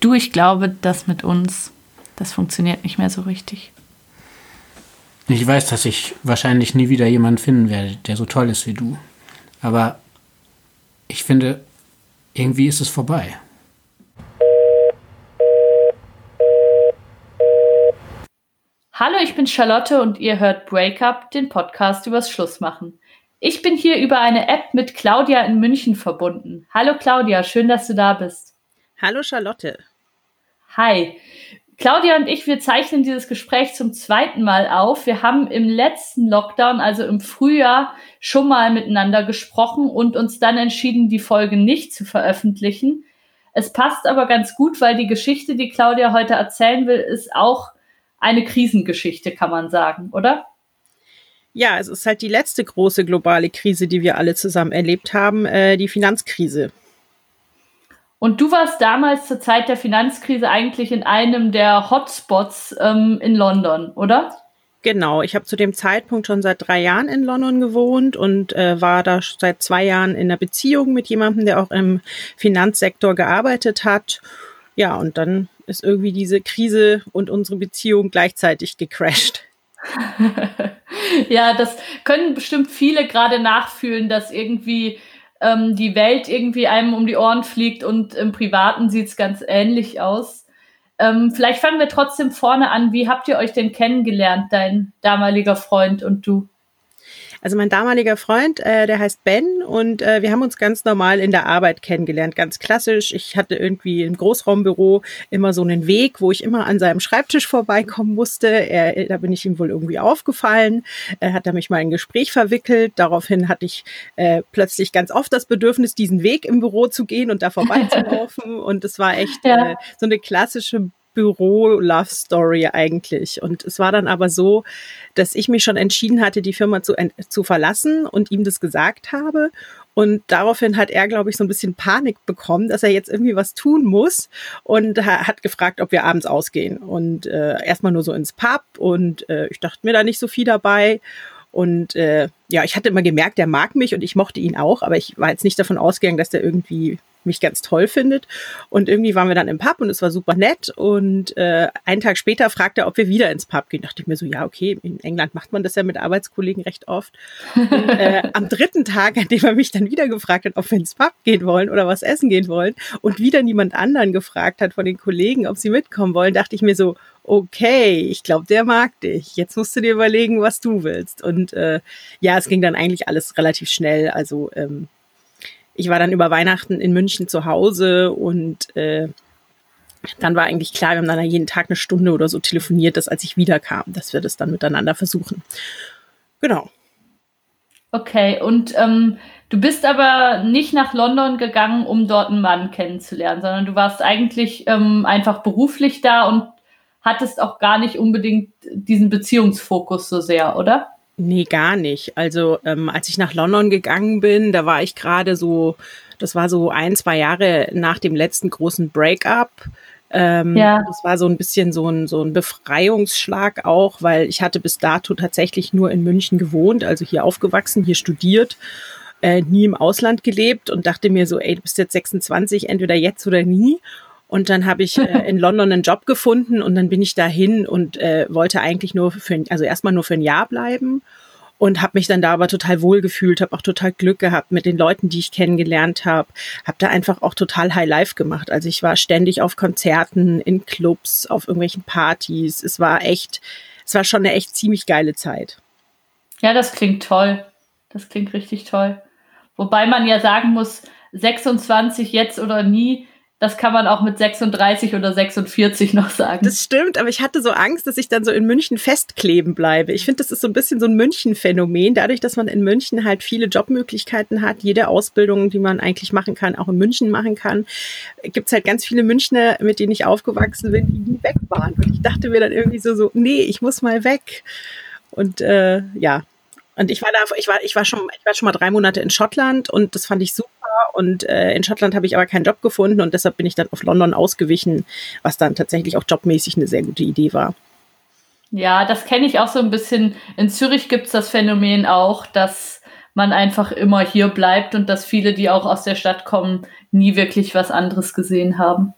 Du, ich glaube, das mit uns, das funktioniert nicht mehr so richtig. Ich weiß, dass ich wahrscheinlich nie wieder jemanden finden werde, der so toll ist wie du. Aber ich finde, irgendwie ist es vorbei. Hallo, ich bin Charlotte und ihr hört Breakup, den Podcast übers Schlussmachen. Ich bin hier über eine App mit Claudia in München verbunden. Hallo Claudia, schön, dass du da bist. Hallo Charlotte. Hi. Claudia und ich, wir zeichnen dieses Gespräch zum zweiten Mal auf. Wir haben im letzten Lockdown, also im Frühjahr, schon mal miteinander gesprochen und uns dann entschieden, die Folge nicht zu veröffentlichen. Es passt aber ganz gut, weil die Geschichte, die Claudia heute erzählen will, ist auch eine Krisengeschichte, kann man sagen, oder? Ja, es ist halt die letzte große globale Krise, die wir alle zusammen erlebt haben, äh, die Finanzkrise. Und du warst damals zur Zeit der Finanzkrise eigentlich in einem der Hotspots ähm, in London, oder? Genau, ich habe zu dem Zeitpunkt schon seit drei Jahren in London gewohnt und äh, war da seit zwei Jahren in einer Beziehung mit jemandem, der auch im Finanzsektor gearbeitet hat. Ja, und dann ist irgendwie diese Krise und unsere Beziehung gleichzeitig gecrashed. ja, das können bestimmt viele gerade nachfühlen, dass irgendwie ähm, die Welt irgendwie einem um die Ohren fliegt und im Privaten sieht es ganz ähnlich aus. Ähm, vielleicht fangen wir trotzdem vorne an. Wie habt ihr euch denn kennengelernt, dein damaliger Freund und du? Also mein damaliger Freund, äh, der heißt Ben und äh, wir haben uns ganz normal in der Arbeit kennengelernt, ganz klassisch. Ich hatte irgendwie im Großraumbüro immer so einen Weg, wo ich immer an seinem Schreibtisch vorbeikommen musste. Er, da bin ich ihm wohl irgendwie aufgefallen. Er hat da mich mal in ein Gespräch verwickelt. Daraufhin hatte ich äh, plötzlich ganz oft das Bedürfnis, diesen Weg im Büro zu gehen und da vorbeizulaufen. und es war echt ja. äh, so eine klassische Büro-Love-Story eigentlich. Und es war dann aber so, dass ich mich schon entschieden hatte, die Firma zu, zu verlassen und ihm das gesagt habe. Und daraufhin hat er, glaube ich, so ein bisschen Panik bekommen, dass er jetzt irgendwie was tun muss und hat gefragt, ob wir abends ausgehen. Und äh, erstmal nur so ins Pub und äh, ich dachte mir da nicht so viel dabei. Und äh, ja, ich hatte immer gemerkt, er mag mich und ich mochte ihn auch, aber ich war jetzt nicht davon ausgegangen, dass der irgendwie mich ganz toll findet. Und irgendwie waren wir dann im Pub und es war super nett. Und äh, einen Tag später fragte er, ob wir wieder ins Pub gehen. Dachte ich mir so, ja, okay, in England macht man das ja mit Arbeitskollegen recht oft. Und, äh, am dritten Tag, an dem er mich dann wieder gefragt hat, ob wir ins Pub gehen wollen oder was essen gehen wollen und wieder niemand anderen gefragt hat von den Kollegen, ob sie mitkommen wollen, dachte ich mir so, okay, ich glaube, der mag dich. Jetzt musst du dir überlegen, was du willst. Und äh, ja, es ging dann eigentlich alles relativ schnell. Also ähm, ich war dann über Weihnachten in München zu Hause und äh, dann war eigentlich klar, wir haben dann jeden Tag eine Stunde oder so telefoniert, dass als ich wiederkam, dass wir das dann miteinander versuchen. Genau. Okay, und ähm, du bist aber nicht nach London gegangen, um dort einen Mann kennenzulernen, sondern du warst eigentlich ähm, einfach beruflich da und hattest auch gar nicht unbedingt diesen Beziehungsfokus so sehr, oder? Nee, gar nicht. Also ähm, als ich nach London gegangen bin, da war ich gerade so, das war so ein, zwei Jahre nach dem letzten großen Breakup. Ähm, ja. Das war so ein bisschen so ein, so ein Befreiungsschlag auch, weil ich hatte bis dato tatsächlich nur in München gewohnt, also hier aufgewachsen, hier studiert, äh, nie im Ausland gelebt und dachte mir so, ey, du bist jetzt 26, entweder jetzt oder nie. Und dann habe ich äh, in London einen Job gefunden und dann bin ich dahin und äh, wollte eigentlich nur für, also erstmal nur für ein Jahr bleiben und habe mich dann da aber total wohl gefühlt, habe auch total Glück gehabt mit den Leuten, die ich kennengelernt habe, habe da einfach auch total High Life gemacht. Also ich war ständig auf Konzerten, in Clubs, auf irgendwelchen Partys. Es war echt, es war schon eine echt ziemlich geile Zeit. Ja, das klingt toll. Das klingt richtig toll. Wobei man ja sagen muss, 26 jetzt oder nie das kann man auch mit 36 oder 46 noch sagen. Das stimmt, aber ich hatte so Angst, dass ich dann so in München festkleben bleibe. Ich finde, das ist so ein bisschen so ein München-Phänomen. Dadurch, dass man in München halt viele Jobmöglichkeiten hat, jede Ausbildung, die man eigentlich machen kann, auch in München machen kann, gibt es halt ganz viele Münchner, mit denen ich aufgewachsen bin, die nie weg waren. Und ich dachte mir dann irgendwie so, so nee, ich muss mal weg. Und äh, ja, und ich war da, ich war, ich war schon, ich war schon mal drei Monate in Schottland und das fand ich super. Und äh, in Schottland habe ich aber keinen Job gefunden und deshalb bin ich dann auf London ausgewichen, was dann tatsächlich auch jobmäßig eine sehr gute Idee war. Ja, das kenne ich auch so ein bisschen. In Zürich gibt es das Phänomen auch, dass man einfach immer hier bleibt und dass viele, die auch aus der Stadt kommen, nie wirklich was anderes gesehen haben.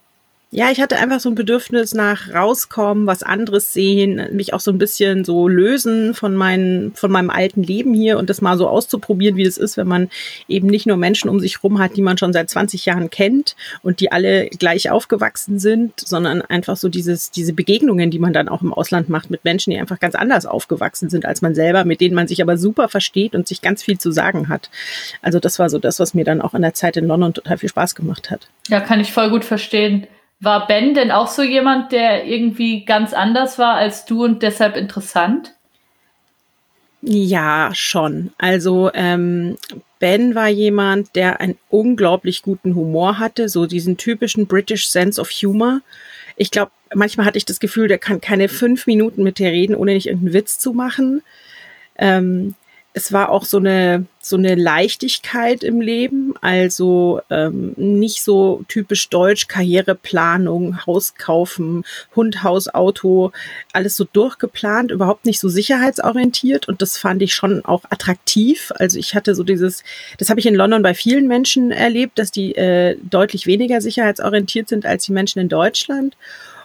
Ja, ich hatte einfach so ein Bedürfnis nach rauskommen, was anderes sehen, mich auch so ein bisschen so lösen von, meinen, von meinem alten Leben hier und das mal so auszuprobieren, wie das ist, wenn man eben nicht nur Menschen um sich rum hat, die man schon seit 20 Jahren kennt und die alle gleich aufgewachsen sind, sondern einfach so dieses, diese Begegnungen, die man dann auch im Ausland macht mit Menschen, die einfach ganz anders aufgewachsen sind als man selber, mit denen man sich aber super versteht und sich ganz viel zu sagen hat. Also das war so das, was mir dann auch in der Zeit in London total viel Spaß gemacht hat. Ja, kann ich voll gut verstehen. War Ben denn auch so jemand, der irgendwie ganz anders war als du und deshalb interessant? Ja, schon. Also ähm, Ben war jemand, der einen unglaublich guten Humor hatte, so diesen typischen British Sense of Humor. Ich glaube, manchmal hatte ich das Gefühl, der kann keine fünf Minuten mit dir reden, ohne nicht irgendeinen Witz zu machen. Ähm, es war auch so eine, so eine Leichtigkeit im Leben, also ähm, nicht so typisch deutsch, Karriereplanung, Haus kaufen, Hund, Haus, Auto, alles so durchgeplant, überhaupt nicht so sicherheitsorientiert und das fand ich schon auch attraktiv. Also ich hatte so dieses, das habe ich in London bei vielen Menschen erlebt, dass die äh, deutlich weniger sicherheitsorientiert sind als die Menschen in Deutschland.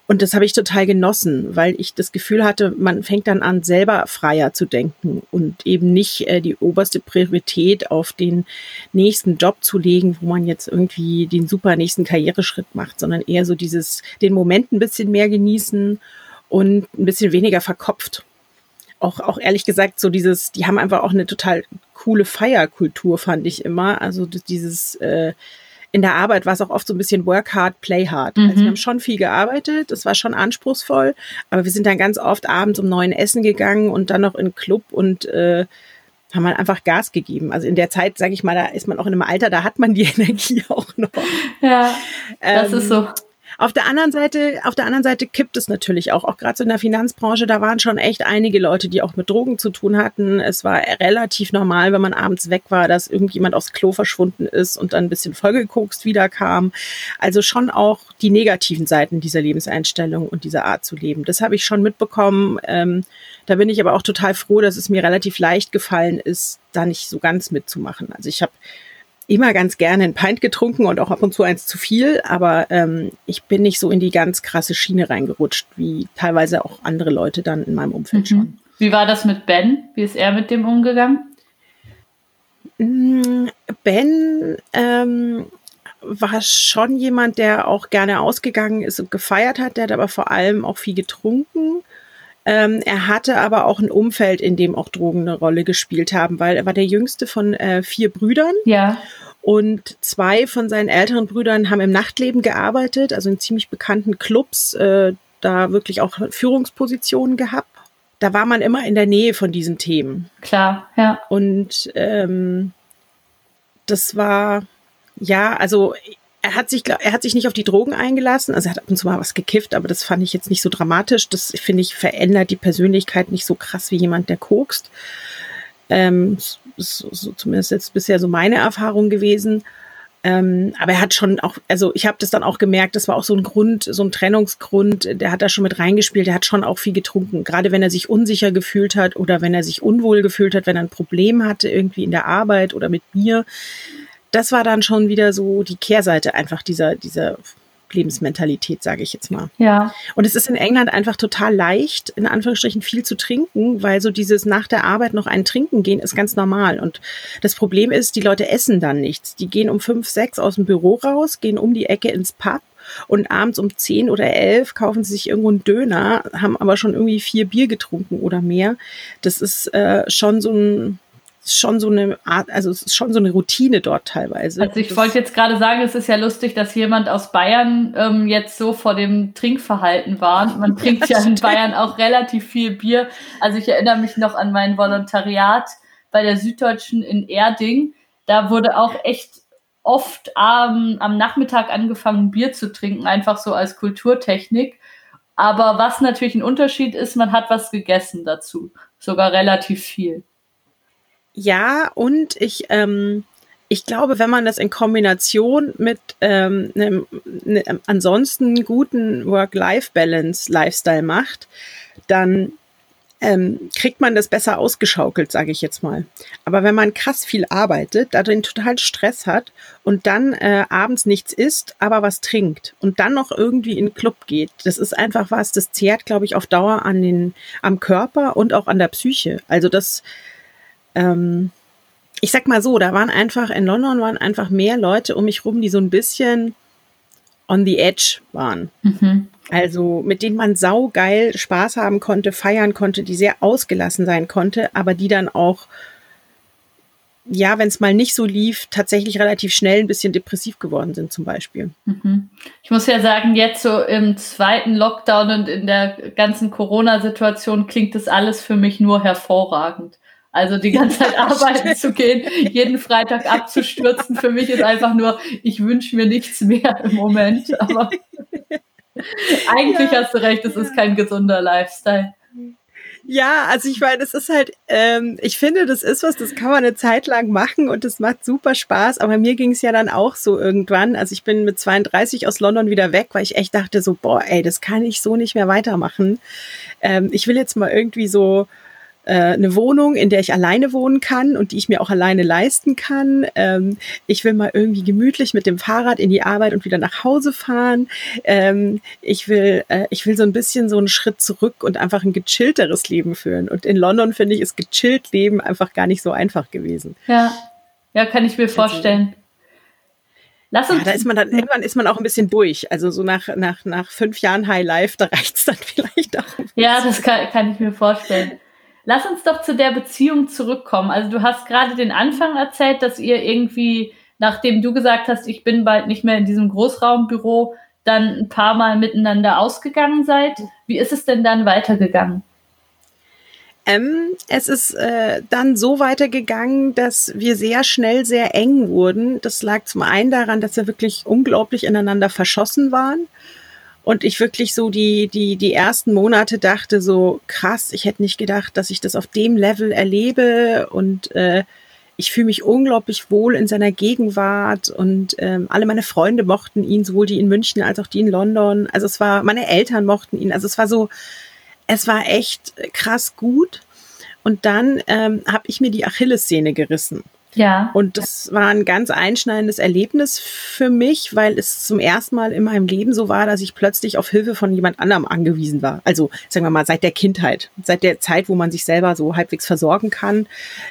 Und das habe ich total genossen, weil ich das Gefühl hatte, man fängt dann an, selber freier zu denken und eben nicht äh, die oberste Priorität auf den nächsten Job zu legen, wo man jetzt irgendwie den super nächsten Karriereschritt macht, sondern eher so dieses, den Moment ein bisschen mehr genießen und ein bisschen weniger verkopft. Auch, auch ehrlich gesagt, so dieses, die haben einfach auch eine total coole Feierkultur, fand ich immer. Also dieses, äh, in der Arbeit war es auch oft so ein bisschen work hard, play hard. Mhm. Also wir haben schon viel gearbeitet, es war schon anspruchsvoll, aber wir sind dann ganz oft abends um neun Essen gegangen und dann noch in den Club und äh, haben halt einfach Gas gegeben. Also in der Zeit, sage ich mal, da ist man auch in einem Alter, da hat man die Energie auch noch. Ja, das ähm, ist so. Auf der anderen Seite, auf der anderen Seite kippt es natürlich auch, auch gerade so in der Finanzbranche, da waren schon echt einige Leute, die auch mit Drogen zu tun hatten. Es war relativ normal, wenn man abends weg war, dass irgendjemand aufs Klo verschwunden ist und dann ein bisschen vollgekokst wiederkam. Also schon auch die negativen Seiten dieser Lebenseinstellung und dieser Art zu leben. Das habe ich schon mitbekommen. Ähm, da bin ich aber auch total froh, dass es mir relativ leicht gefallen ist, da nicht so ganz mitzumachen. Also ich habe immer ganz gerne ein Pint getrunken und auch ab und zu eins zu viel, aber ähm, ich bin nicht so in die ganz krasse Schiene reingerutscht, wie teilweise auch andere Leute dann in meinem Umfeld mhm. schon. Wie war das mit Ben? Wie ist er mit dem umgegangen? Mm, ben ähm, war schon jemand, der auch gerne ausgegangen ist und gefeiert hat, der hat aber vor allem auch viel getrunken. Ähm, er hatte aber auch ein Umfeld, in dem auch Drogen eine Rolle gespielt haben, weil er war der jüngste von äh, vier Brüdern. Ja. Und zwei von seinen älteren Brüdern haben im Nachtleben gearbeitet, also in ziemlich bekannten Clubs, äh, da wirklich auch Führungspositionen gehabt. Da war man immer in der Nähe von diesen Themen. Klar, ja. Und ähm, das war, ja, also er hat sich, er hat sich nicht auf die Drogen eingelassen. Also er hat ab und zu mal was gekifft, aber das fand ich jetzt nicht so dramatisch. Das finde ich verändert die Persönlichkeit nicht so krass wie jemand, der kokst. Ähm, so, so zumindest jetzt bisher so meine Erfahrung gewesen. Ähm, aber er hat schon auch, also ich habe das dann auch gemerkt, das war auch so ein Grund, so ein Trennungsgrund, der hat da schon mit reingespielt, der hat schon auch viel getrunken. Gerade wenn er sich unsicher gefühlt hat oder wenn er sich unwohl gefühlt hat, wenn er ein Problem hatte irgendwie in der Arbeit oder mit mir das war dann schon wieder so die Kehrseite einfach dieser, dieser Lebensmentalität, sage ich jetzt mal. Ja. Und es ist in England einfach total leicht, in Anführungsstrichen viel zu trinken, weil so dieses nach der Arbeit noch ein Trinken gehen ist ganz normal. Und das Problem ist, die Leute essen dann nichts. Die gehen um fünf, sechs aus dem Büro raus, gehen um die Ecke ins Pub und abends um zehn oder elf kaufen sie sich irgendwo einen Döner, haben aber schon irgendwie vier Bier getrunken oder mehr. Das ist äh, schon so ein ist schon so eine Art, also es ist schon so eine Routine dort teilweise. Also ich wollte jetzt gerade sagen, es ist ja lustig, dass jemand aus Bayern ähm, jetzt so vor dem Trinkverhalten war. Man trinkt ja, ja in Bayern auch relativ viel Bier. Also ich erinnere mich noch an mein Volontariat bei der Süddeutschen in Erding. Da wurde auch echt oft ähm, am Nachmittag angefangen, Bier zu trinken, einfach so als Kulturtechnik. Aber was natürlich ein Unterschied ist, man hat was gegessen dazu. Sogar relativ viel. Ja, und ich, ähm, ich glaube, wenn man das in Kombination mit ähm, einem, einem ansonsten guten Work-Life-Balance-Lifestyle macht, dann ähm, kriegt man das besser ausgeschaukelt, sage ich jetzt mal. Aber wenn man krass viel arbeitet, dadurch total Stress hat und dann äh, abends nichts isst, aber was trinkt und dann noch irgendwie in den Club geht, das ist einfach was, das zehrt, glaube ich, auf Dauer an den, am Körper und auch an der Psyche. Also das, ähm, ich sag mal so, da waren einfach, in London waren einfach mehr Leute um mich rum, die so ein bisschen on the edge waren. Mhm. Also mit denen man saugeil Spaß haben konnte, feiern konnte, die sehr ausgelassen sein konnte, aber die dann auch, ja, wenn es mal nicht so lief, tatsächlich relativ schnell ein bisschen depressiv geworden sind zum Beispiel. Mhm. Ich muss ja sagen, jetzt so im zweiten Lockdown und in der ganzen Corona-Situation klingt das alles für mich nur hervorragend. Also die ganze Zeit arbeiten zu gehen, jeden Freitag abzustürzen, für mich ist einfach nur, ich wünsche mir nichts mehr im Moment. Aber eigentlich ja. hast du recht, es ist kein gesunder Lifestyle. Ja, also ich meine, es ist halt, ähm, ich finde, das ist was, das kann man eine Zeit lang machen und das macht super Spaß. Aber mir ging es ja dann auch so irgendwann. Also ich bin mit 32 aus London wieder weg, weil ich echt dachte so, boah, ey, das kann ich so nicht mehr weitermachen. Ähm, ich will jetzt mal irgendwie so äh, eine Wohnung, in der ich alleine wohnen kann und die ich mir auch alleine leisten kann. Ähm, ich will mal irgendwie gemütlich mit dem Fahrrad in die Arbeit und wieder nach Hause fahren. Ähm, ich will, äh, ich will so ein bisschen so einen Schritt zurück und einfach ein gechillteres Leben führen. Und in London finde ich, ist gechillt Leben einfach gar nicht so einfach gewesen. Ja, ja, kann ich mir also vorstellen. Lass uns. Ja, da ist man dann, irgendwann ist man auch ein bisschen durch. Also so nach, nach, nach fünf Jahren High Life, da reicht's dann vielleicht auch. Ja, das kann, kann ich mir vorstellen. Lass uns doch zu der Beziehung zurückkommen. Also du hast gerade den Anfang erzählt, dass ihr irgendwie, nachdem du gesagt hast, ich bin bald nicht mehr in diesem Großraumbüro, dann ein paar Mal miteinander ausgegangen seid. Wie ist es denn dann weitergegangen? Ähm, es ist äh, dann so weitergegangen, dass wir sehr schnell sehr eng wurden. Das lag zum einen daran, dass wir wirklich unglaublich ineinander verschossen waren. Und ich wirklich so die, die, die ersten Monate dachte so, krass, ich hätte nicht gedacht, dass ich das auf dem Level erlebe und äh, ich fühle mich unglaublich wohl in seiner Gegenwart und ähm, alle meine Freunde mochten ihn, sowohl die in München als auch die in London. Also es war, meine Eltern mochten ihn. Also es war so, es war echt krass gut. Und dann ähm, habe ich mir die Achillessehne gerissen. Ja. Und das war ein ganz einschneidendes Erlebnis für mich, weil es zum ersten Mal in meinem Leben so war, dass ich plötzlich auf Hilfe von jemand anderem angewiesen war. Also sagen wir mal seit der Kindheit, seit der Zeit, wo man sich selber so halbwegs versorgen kann,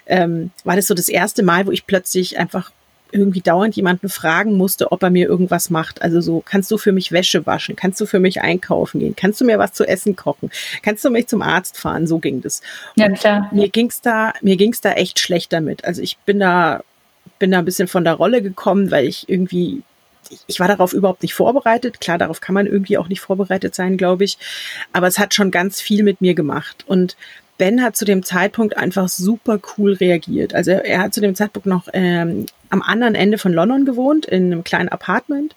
ähm, war das so das erste Mal, wo ich plötzlich einfach irgendwie dauernd jemanden fragen musste, ob er mir irgendwas macht. Also so, kannst du für mich Wäsche waschen? Kannst du für mich einkaufen gehen? Kannst du mir was zu essen kochen? Kannst du mich zum Arzt fahren? So ging das. Ja, klar. mir ging's da, mir ging's da echt schlecht damit. Also ich bin da, bin da ein bisschen von der Rolle gekommen, weil ich irgendwie ich war darauf überhaupt nicht vorbereitet. Klar, darauf kann man irgendwie auch nicht vorbereitet sein, glaube ich. Aber es hat schon ganz viel mit mir gemacht. Und Ben hat zu dem Zeitpunkt einfach super cool reagiert. Also er hat zu dem Zeitpunkt noch ähm, am anderen Ende von London gewohnt, in einem kleinen Apartment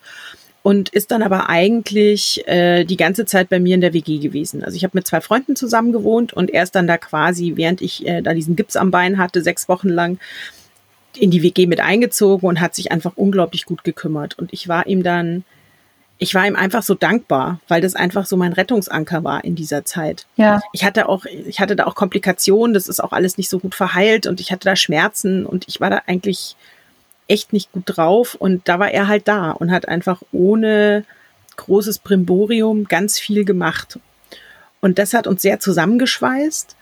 und ist dann aber eigentlich äh, die ganze Zeit bei mir in der WG gewesen. Also ich habe mit zwei Freunden zusammen gewohnt und er ist dann da quasi, während ich äh, da diesen Gips am Bein hatte, sechs Wochen lang in die WG mit eingezogen und hat sich einfach unglaublich gut gekümmert. Und ich war ihm dann ich war ihm einfach so dankbar, weil das einfach so mein Rettungsanker war in dieser Zeit. Ja. Ich hatte auch, ich hatte da auch Komplikationen, das ist auch alles nicht so gut verheilt und ich hatte da Schmerzen und ich war da eigentlich echt nicht gut drauf und da war er halt da und hat einfach ohne großes Brimborium ganz viel gemacht. Und das hat uns sehr zusammengeschweißt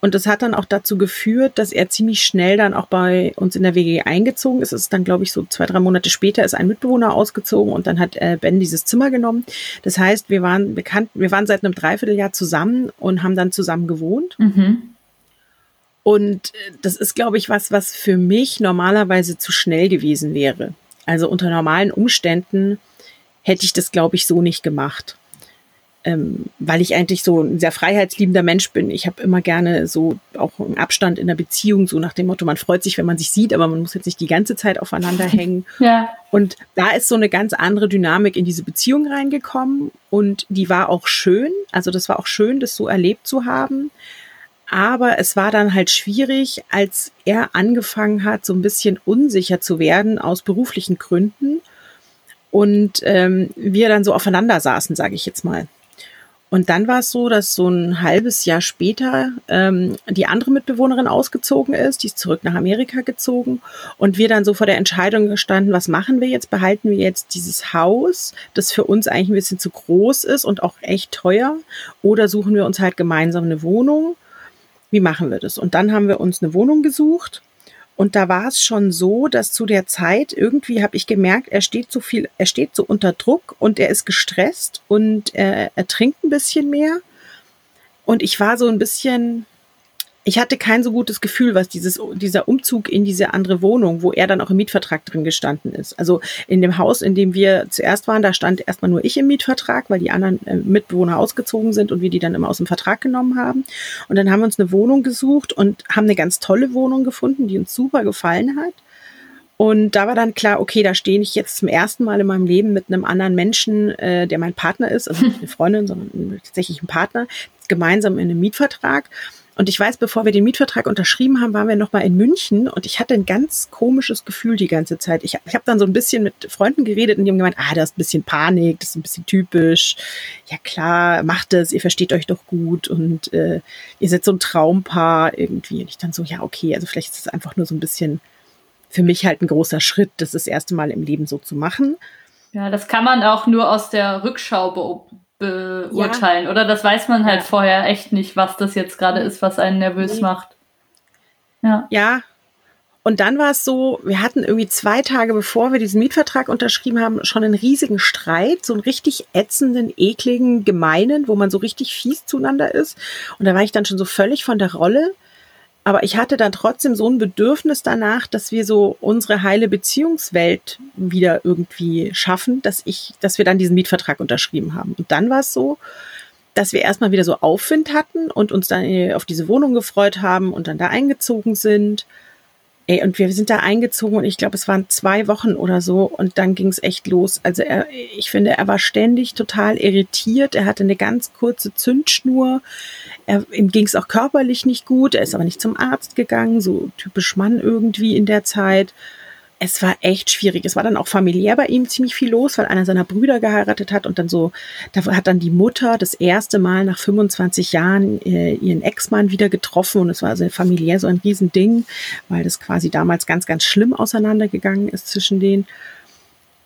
und das hat dann auch dazu geführt, dass er ziemlich schnell dann auch bei uns in der WG eingezogen ist. Es ist dann, glaube ich, so zwei, drei Monate später ist ein Mitbewohner ausgezogen und dann hat äh, Ben dieses Zimmer genommen. Das heißt, wir waren bekannt, wir waren seit einem Dreivierteljahr zusammen und haben dann zusammen gewohnt. Mhm. Und äh, das ist, glaube ich, was, was für mich normalerweise zu schnell gewesen wäre. Also unter normalen Umständen hätte ich das, glaube ich, so nicht gemacht ähm, weil ich eigentlich so ein sehr freiheitsliebender Mensch bin. Ich habe immer gerne so auch einen Abstand in der Beziehung, so nach dem Motto, man freut sich, wenn man sich sieht, aber man muss jetzt nicht die ganze Zeit aufeinander hängen. Ja. Und da ist so eine ganz andere Dynamik in diese Beziehung reingekommen und die war auch schön. Also das war auch schön, das so erlebt zu haben. Aber es war dann halt schwierig, als er angefangen hat, so ein bisschen unsicher zu werden aus beruflichen Gründen und ähm, wir dann so aufeinander saßen, sage ich jetzt mal. Und dann war es so, dass so ein halbes Jahr später ähm, die andere Mitbewohnerin ausgezogen ist, die ist zurück nach Amerika gezogen und wir dann so vor der Entscheidung gestanden, was machen wir jetzt? Behalten wir jetzt dieses Haus, das für uns eigentlich ein bisschen zu groß ist und auch echt teuer, oder suchen wir uns halt gemeinsam eine Wohnung? Wie machen wir das? Und dann haben wir uns eine Wohnung gesucht und da war es schon so, dass zu der Zeit irgendwie habe ich gemerkt, er steht so viel, er steht so unter Druck und er ist gestresst und er, er trinkt ein bisschen mehr. Und ich war so ein bisschen, ich hatte kein so gutes Gefühl, was dieses, dieser Umzug in diese andere Wohnung, wo er dann auch im Mietvertrag drin gestanden ist. Also in dem Haus, in dem wir zuerst waren, da stand erstmal nur ich im Mietvertrag, weil die anderen äh, Mitbewohner ausgezogen sind und wir die dann immer aus dem Vertrag genommen haben. Und dann haben wir uns eine Wohnung gesucht und haben eine ganz tolle Wohnung gefunden, die uns super gefallen hat. Und da war dann klar, okay, da stehe ich jetzt zum ersten Mal in meinem Leben mit einem anderen Menschen, äh, der mein Partner ist, also nicht eine Freundin, sondern tatsächlich ein Partner, gemeinsam in einem Mietvertrag. Und ich weiß, bevor wir den Mietvertrag unterschrieben haben, waren wir noch mal in München und ich hatte ein ganz komisches Gefühl die ganze Zeit. Ich, ich habe dann so ein bisschen mit Freunden geredet und die haben gemeint, ah, das ist ein bisschen Panik, das ist ein bisschen typisch. Ja klar, macht es, ihr versteht euch doch gut und äh, ihr seid so ein Traumpaar irgendwie. Und ich dann so, ja okay, also vielleicht ist es einfach nur so ein bisschen für mich halt ein großer Schritt, das das erste Mal im Leben so zu machen. Ja, das kann man auch nur aus der Rückschau beobachten beurteilen, ja. oder? Das weiß man halt ja. vorher echt nicht, was das jetzt gerade ist, was einen nervös nee. macht. Ja. Ja. Und dann war es so, wir hatten irgendwie zwei Tage bevor wir diesen Mietvertrag unterschrieben haben, schon einen riesigen Streit, so einen richtig ätzenden, ekligen, gemeinen, wo man so richtig fies zueinander ist. Und da war ich dann schon so völlig von der Rolle. Aber ich hatte dann trotzdem so ein Bedürfnis danach, dass wir so unsere heile Beziehungswelt wieder irgendwie schaffen, dass ich, dass wir dann diesen Mietvertrag unterschrieben haben. Und dann war es so, dass wir erstmal wieder so Aufwind hatten und uns dann auf diese Wohnung gefreut haben und dann da eingezogen sind. Ey, und wir sind da eingezogen und ich glaube, es waren zwei Wochen oder so und dann ging es echt los. Also er, ich finde, er war ständig total irritiert. Er hatte eine ganz kurze Zündschnur. Er, ihm ging es auch körperlich nicht gut. Er ist aber nicht zum Arzt gegangen, so typisch Mann irgendwie in der Zeit es war echt schwierig. Es war dann auch familiär bei ihm ziemlich viel los, weil einer seiner Brüder geheiratet hat und dann so, da hat dann die Mutter das erste Mal nach 25 Jahren äh, ihren Ex-Mann wieder getroffen und es war also familiär so ein Riesending, weil das quasi damals ganz, ganz schlimm auseinandergegangen ist zwischen denen.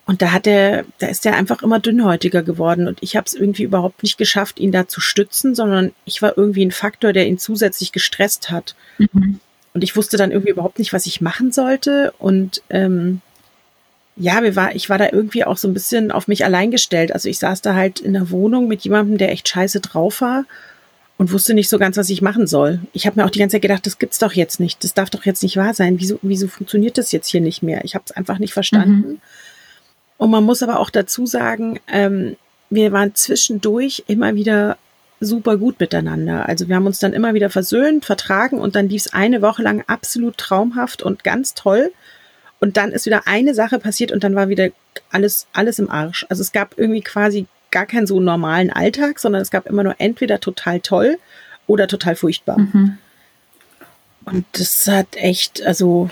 Und da hat er, da ist er einfach immer dünnhäutiger geworden und ich habe es irgendwie überhaupt nicht geschafft, ihn da zu stützen, sondern ich war irgendwie ein Faktor, der ihn zusätzlich gestresst hat. Mhm. Und ich wusste dann irgendwie überhaupt nicht, was ich machen sollte. Und ähm, ja, wir war, ich war da irgendwie auch so ein bisschen auf mich allein gestellt. Also ich saß da halt in der Wohnung mit jemandem, der echt scheiße drauf war und wusste nicht so ganz, was ich machen soll. Ich habe mir auch die ganze Zeit gedacht, das gibt's doch jetzt nicht. Das darf doch jetzt nicht wahr sein. Wieso, wieso funktioniert das jetzt hier nicht mehr? Ich habe es einfach nicht verstanden. Mhm. Und man muss aber auch dazu sagen, ähm, wir waren zwischendurch immer wieder super gut miteinander. Also wir haben uns dann immer wieder versöhnt, vertragen und dann lief es eine Woche lang absolut traumhaft und ganz toll. Und dann ist wieder eine Sache passiert und dann war wieder alles, alles im Arsch. Also es gab irgendwie quasi gar keinen so normalen Alltag, sondern es gab immer nur entweder total toll oder total furchtbar. Mhm. Und das hat echt, also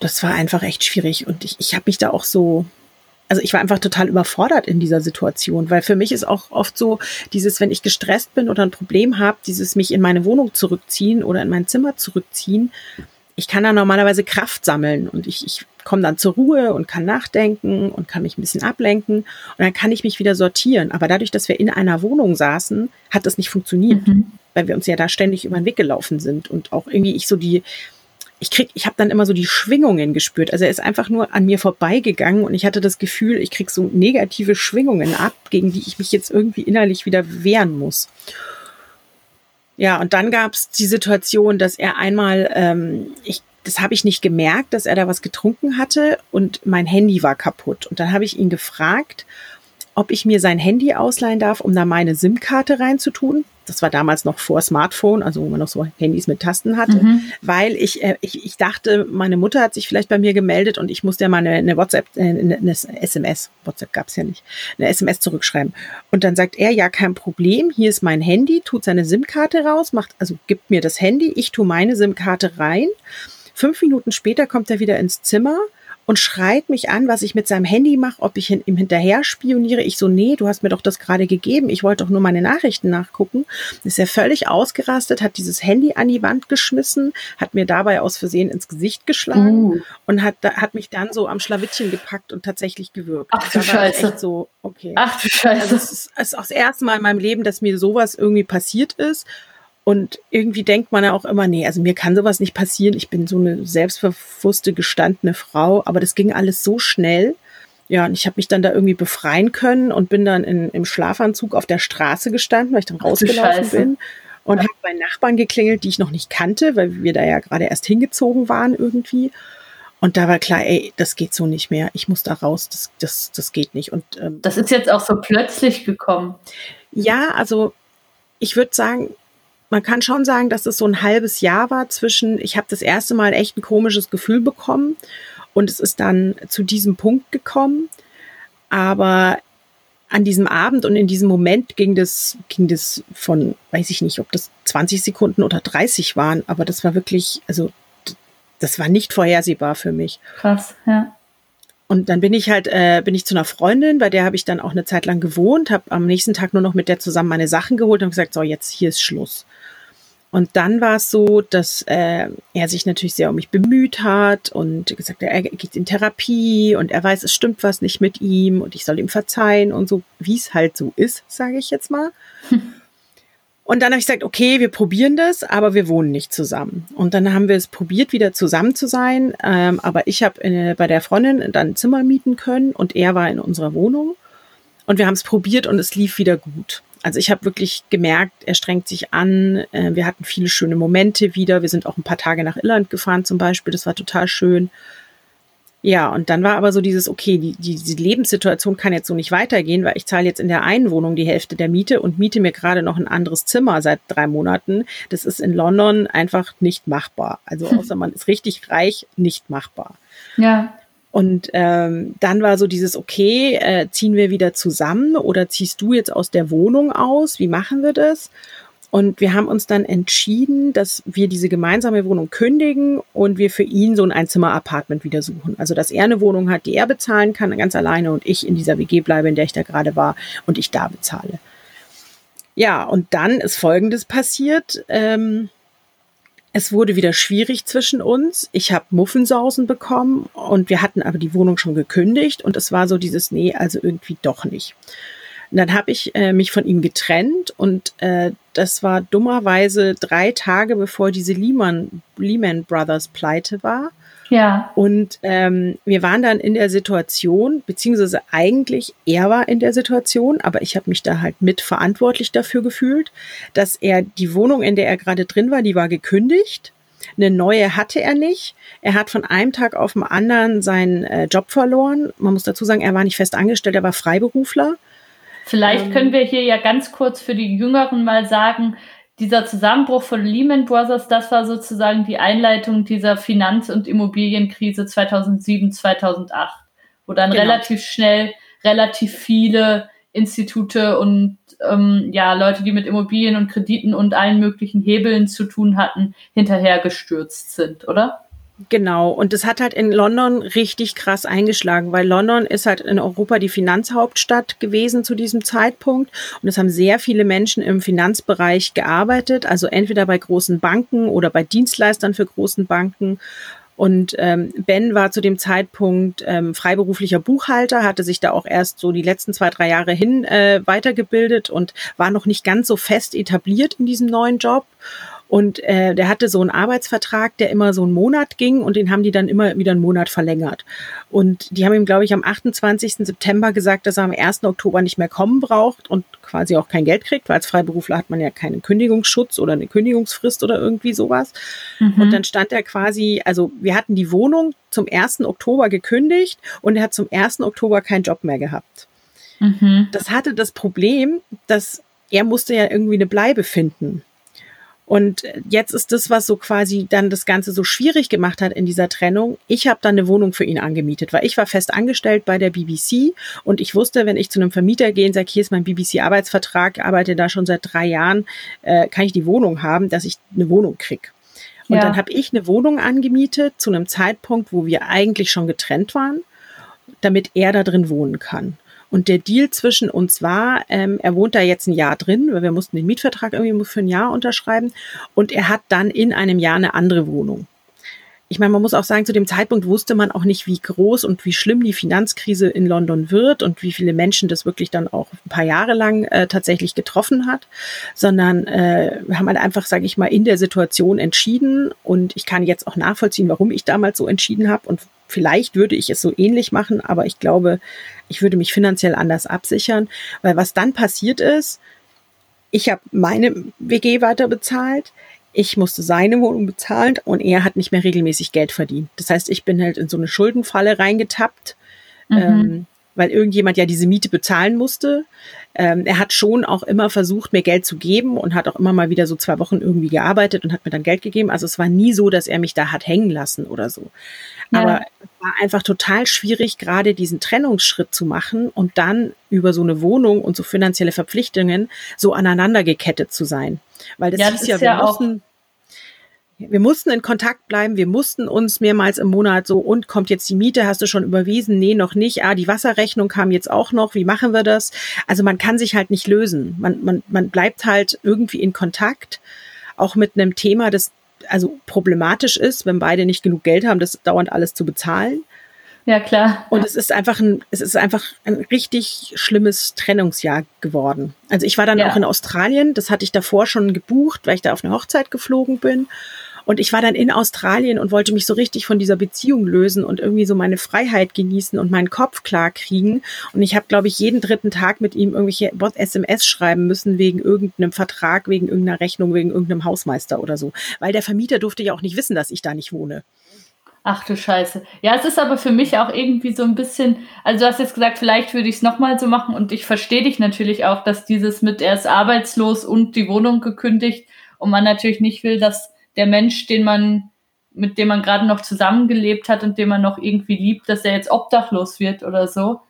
das war einfach echt schwierig. Und ich, ich habe mich da auch so, also ich war einfach total überfordert in dieser Situation, weil für mich ist auch oft so dieses, wenn ich gestresst bin oder ein Problem habe, dieses mich in meine Wohnung zurückziehen oder in mein Zimmer zurückziehen. Ich kann da normalerweise Kraft sammeln und ich, ich komme dann zur Ruhe und kann nachdenken und kann mich ein bisschen ablenken und dann kann ich mich wieder sortieren. Aber dadurch, dass wir in einer Wohnung saßen, hat das nicht funktioniert, mhm. weil wir uns ja da ständig über den Weg gelaufen sind und auch irgendwie ich so die, ich krieg, ich habe dann immer so die Schwingungen gespürt. Also er ist einfach nur an mir vorbeigegangen und ich hatte das Gefühl, ich krieg so negative Schwingungen ab, gegen die ich mich jetzt irgendwie innerlich wieder wehren muss. Ja, und dann gab es die Situation, dass er einmal, ähm, ich, das habe ich nicht gemerkt, dass er da was getrunken hatte und mein Handy war kaputt. Und dann habe ich ihn gefragt, ob ich mir sein Handy ausleihen darf, um da meine SIM-Karte reinzutun. Das war damals noch vor Smartphone, also wo man noch so Handys mit Tasten hatte, mhm. weil ich, äh, ich, ich dachte, meine Mutter hat sich vielleicht bei mir gemeldet und ich musste ja mal eine, eine WhatsApp, äh, eine, eine SMS, WhatsApp gab's ja nicht, eine SMS zurückschreiben. Und dann sagt er, ja, kein Problem, hier ist mein Handy, tut seine SIM-Karte raus, macht, also gibt mir das Handy, ich tue meine SIM-Karte rein. Fünf Minuten später kommt er wieder ins Zimmer und schreit mich an, was ich mit seinem Handy mache, ob ich ihm hinterher spioniere. Ich so, nee, du hast mir doch das gerade gegeben. Ich wollte doch nur meine Nachrichten nachgucken. Ist er völlig ausgerastet, hat dieses Handy an die Wand geschmissen, hat mir dabei aus Versehen ins Gesicht geschlagen uh. und hat, hat mich dann so am Schlawittchen gepackt und tatsächlich gewürgt. Ach du Scheiße. So, okay. Ach du Scheiße. Also es ist, es ist auch das erste Mal in meinem Leben, dass mir sowas irgendwie passiert ist. Und irgendwie denkt man ja auch immer, nee, also mir kann sowas nicht passieren. Ich bin so eine selbstbewusste, gestandene Frau. Aber das ging alles so schnell. Ja, und ich habe mich dann da irgendwie befreien können und bin dann in, im Schlafanzug auf der Straße gestanden, weil ich dann rausgelaufen bin. Und habe bei Nachbarn geklingelt, die ich noch nicht kannte, weil wir da ja gerade erst hingezogen waren irgendwie. Und da war klar, ey, das geht so nicht mehr. Ich muss da raus. Das, das, das geht nicht. Und ähm, das ist jetzt auch so plötzlich gekommen. Ja, also ich würde sagen, man kann schon sagen, dass es so ein halbes Jahr war zwischen, ich habe das erste Mal echt ein komisches Gefühl bekommen und es ist dann zu diesem Punkt gekommen. Aber an diesem Abend und in diesem Moment ging das, ging das von, weiß ich nicht, ob das 20 Sekunden oder 30 waren, aber das war wirklich, also das war nicht vorhersehbar für mich. Krass, ja. Und dann bin ich halt, äh, bin ich zu einer Freundin, bei der habe ich dann auch eine Zeit lang gewohnt, habe am nächsten Tag nur noch mit der zusammen meine Sachen geholt und gesagt, so jetzt hier ist Schluss. Und dann war es so, dass äh, er sich natürlich sehr um mich bemüht hat und gesagt, er geht in Therapie und er weiß, es stimmt was nicht mit ihm und ich soll ihm verzeihen und so, wie es halt so ist, sage ich jetzt mal. Und dann habe ich gesagt, okay, wir probieren das, aber wir wohnen nicht zusammen. Und dann haben wir es probiert, wieder zusammen zu sein. Ähm, aber ich habe äh, bei der Freundin dann ein Zimmer mieten können und er war in unserer Wohnung. Und wir haben es probiert und es lief wieder gut. Also ich habe wirklich gemerkt, er strengt sich an. Äh, wir hatten viele schöne Momente wieder. Wir sind auch ein paar Tage nach Irland gefahren zum Beispiel. Das war total schön. Ja, und dann war aber so dieses, okay, die, die, die Lebenssituation kann jetzt so nicht weitergehen, weil ich zahle jetzt in der einen Wohnung die Hälfte der Miete und miete mir gerade noch ein anderes Zimmer seit drei Monaten. Das ist in London einfach nicht machbar. Also außer man ist richtig reich, nicht machbar. Ja. Und ähm, dann war so dieses, okay, äh, ziehen wir wieder zusammen oder ziehst du jetzt aus der Wohnung aus? Wie machen wir das? Und wir haben uns dann entschieden, dass wir diese gemeinsame Wohnung kündigen und wir für ihn so ein Einzimmer-Apartment wieder suchen. Also, dass er eine Wohnung hat, die er bezahlen kann, ganz alleine und ich in dieser WG bleibe, in der ich da gerade war und ich da bezahle. Ja, und dann ist Folgendes passiert. Ähm, es wurde wieder schwierig zwischen uns. Ich habe Muffensausen bekommen und wir hatten aber die Wohnung schon gekündigt und es war so dieses, nee, also irgendwie doch nicht. Und dann habe ich äh, mich von ihm getrennt und äh, das war dummerweise drei Tage bevor diese Lehman, Lehman Brothers Pleite war. Ja. Und ähm, wir waren dann in der Situation, beziehungsweise eigentlich er war in der Situation, aber ich habe mich da halt mitverantwortlich dafür gefühlt, dass er die Wohnung, in der er gerade drin war, die war gekündigt. Eine neue hatte er nicht. Er hat von einem Tag auf den anderen seinen äh, Job verloren. Man muss dazu sagen, er war nicht fest angestellt, er war Freiberufler. Vielleicht ähm, können wir hier ja ganz kurz für die Jüngeren mal sagen, dieser Zusammenbruch von Lehman Brothers, das war sozusagen die Einleitung dieser Finanz- und Immobilienkrise 2007, 2008, wo dann genau. relativ schnell relativ viele Institute und ähm, ja Leute, die mit Immobilien und Krediten und allen möglichen Hebeln zu tun hatten, hinterhergestürzt sind, oder? Genau, und das hat halt in London richtig krass eingeschlagen, weil London ist halt in Europa die Finanzhauptstadt gewesen zu diesem Zeitpunkt und es haben sehr viele Menschen im Finanzbereich gearbeitet, also entweder bei großen Banken oder bei Dienstleistern für großen Banken. Und ähm, Ben war zu dem Zeitpunkt ähm, freiberuflicher Buchhalter, hatte sich da auch erst so die letzten zwei, drei Jahre hin äh, weitergebildet und war noch nicht ganz so fest etabliert in diesem neuen Job. Und äh, der hatte so einen Arbeitsvertrag, der immer so einen Monat ging und den haben die dann immer wieder einen Monat verlängert. Und die haben ihm, glaube ich, am 28. September gesagt, dass er am 1. Oktober nicht mehr kommen braucht und quasi auch kein Geld kriegt, weil als Freiberufler hat man ja keinen Kündigungsschutz oder eine Kündigungsfrist oder irgendwie sowas. Mhm. Und dann stand er quasi, also wir hatten die Wohnung zum 1. Oktober gekündigt und er hat zum 1. Oktober keinen Job mehr gehabt. Mhm. Das hatte das Problem, dass er musste ja irgendwie eine Bleibe finden. Und jetzt ist das, was so quasi dann das Ganze so schwierig gemacht hat in dieser Trennung. Ich habe dann eine Wohnung für ihn angemietet, weil ich war fest angestellt bei der BBC und ich wusste, wenn ich zu einem Vermieter gehe und sage, hier ist mein BBC-Arbeitsvertrag, arbeite da schon seit drei Jahren, äh, kann ich die Wohnung haben, dass ich eine Wohnung krieg. Und Ja. dann habe ich eine Wohnung angemietet zu einem Zeitpunkt, wo wir eigentlich schon getrennt waren, damit er da drin wohnen kann. Und der Deal zwischen uns war, ähm, er wohnt da jetzt ein Jahr drin, weil wir mussten den Mietvertrag irgendwie für ein Jahr unterschreiben. Und er hat dann in einem Jahr eine andere Wohnung. Ich meine, man muss auch sagen, zu dem Zeitpunkt wusste man auch nicht, wie groß und wie schlimm die Finanzkrise in London wird und wie viele Menschen das wirklich dann auch ein paar Jahre lang äh, tatsächlich getroffen hat, sondern äh, wir haben halt einfach, sage ich mal, in der Situation entschieden und ich kann jetzt auch nachvollziehen, warum ich damals so entschieden habe und vielleicht würde ich es so ähnlich machen, aber ich glaube, ich würde mich finanziell anders absichern, weil was dann passiert ist, ich habe meine WG weiter bezahlt, ich musste seine Wohnung bezahlen und er hat nicht mehr regelmäßig Geld verdient. Das heißt, ich bin halt in so eine Schuldenfalle reingetappt, Mhm. ähm, weil irgendjemand ja diese Miete bezahlen musste. Ähm, er hat schon auch immer versucht, mir Geld zu geben und hat auch immer mal wieder so zwei Wochen irgendwie gearbeitet und hat mir dann Geld gegeben. Also es war nie so, dass er mich da hat hängen lassen oder so. Ja. Aber es war einfach total schwierig, gerade diesen Trennungsschritt zu machen und dann über so eine Wohnung und so finanzielle Verpflichtungen so aneinander gekettet zu sein. Weil das Ja, hieß das ja, ist wir ja auch- mussten, wir mussten in Kontakt bleiben, wir mussten uns mehrmals im Monat so, und kommt jetzt die Miete, hast du schon überwiesen? Nee, noch nicht. Ah, die Wasserrechnung kam jetzt auch noch, wie machen wir das? Also man kann sich halt nicht lösen. Man, man, man bleibt halt irgendwie in Kontakt, auch mit einem Thema, das also problematisch ist, wenn beide nicht genug Geld haben, das dauernd alles zu bezahlen. Ja, klar. Und es ist einfach ein, es ist einfach ein richtig schlimmes Trennungsjahr geworden. Also ich war dann Ja. auch in Australien, das hatte ich davor schon gebucht, weil ich da auf eine Hochzeit geflogen bin. Und ich war dann in Australien und wollte mich so richtig von dieser Beziehung lösen und irgendwie so meine Freiheit genießen und meinen Kopf klar kriegen. Und ich habe, glaube ich, jeden dritten Tag mit ihm irgendwelche SMS schreiben müssen wegen irgendeinem Vertrag, wegen irgendeiner Rechnung, wegen irgendeinem Hausmeister oder so. Weil der Vermieter durfte ja auch nicht wissen, dass ich da nicht wohne. Ach du Scheiße. Ja, es ist aber für mich auch irgendwie so ein bisschen, also du hast jetzt gesagt, vielleicht würde ich es nochmal so machen und ich verstehe dich natürlich auch, dass dieses mit er ist arbeitslos und die Wohnung gekündigt und man natürlich nicht will, dass der Mensch, den man, mit dem man gerade noch zusammengelebt hat und den man noch irgendwie liebt, dass er jetzt obdachlos wird oder so.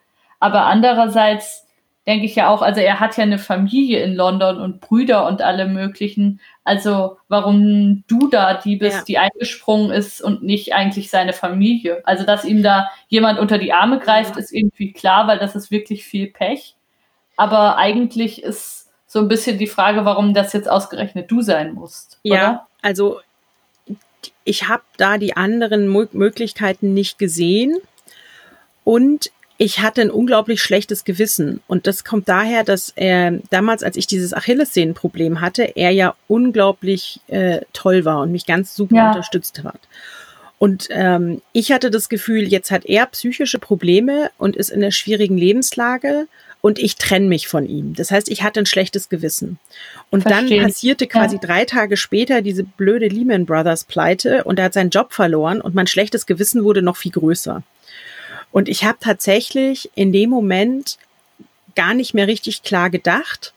Aber andererseits denke ich ja auch, also er hat ja eine Familie in London und Brüder und alle möglichen. Also warum du da die bist, Ja. die eingesprungen ist und nicht eigentlich seine Familie? Also dass ihm da jemand unter die Arme greift, ist irgendwie klar, weil das ist wirklich viel Pech. Aber eigentlich ist so ein bisschen die Frage, warum das jetzt ausgerechnet du sein musst. Ja, Oder? Also ich habe da die anderen Mo Möglichkeiten nicht gesehen und ich hatte ein unglaublich schlechtes Gewissen. Und das kommt daher, dass er damals, als ich dieses Achillessehnenproblem hatte, er ja unglaublich äh, toll war und mich ganz super Ja. unterstützt hat. Und ähm, ich hatte das Gefühl, jetzt hat er psychische Probleme und ist in einer schwierigen Lebenslage und ich trenne mich von ihm. Das heißt, ich hatte ein schlechtes Gewissen. Und Verstehe. dann passierte quasi drei Tage später diese blöde Lehman Brothers Pleite und er hat seinen Job verloren und mein schlechtes Gewissen wurde noch viel größer. Und ich habe tatsächlich in dem Moment gar nicht mehr richtig klar gedacht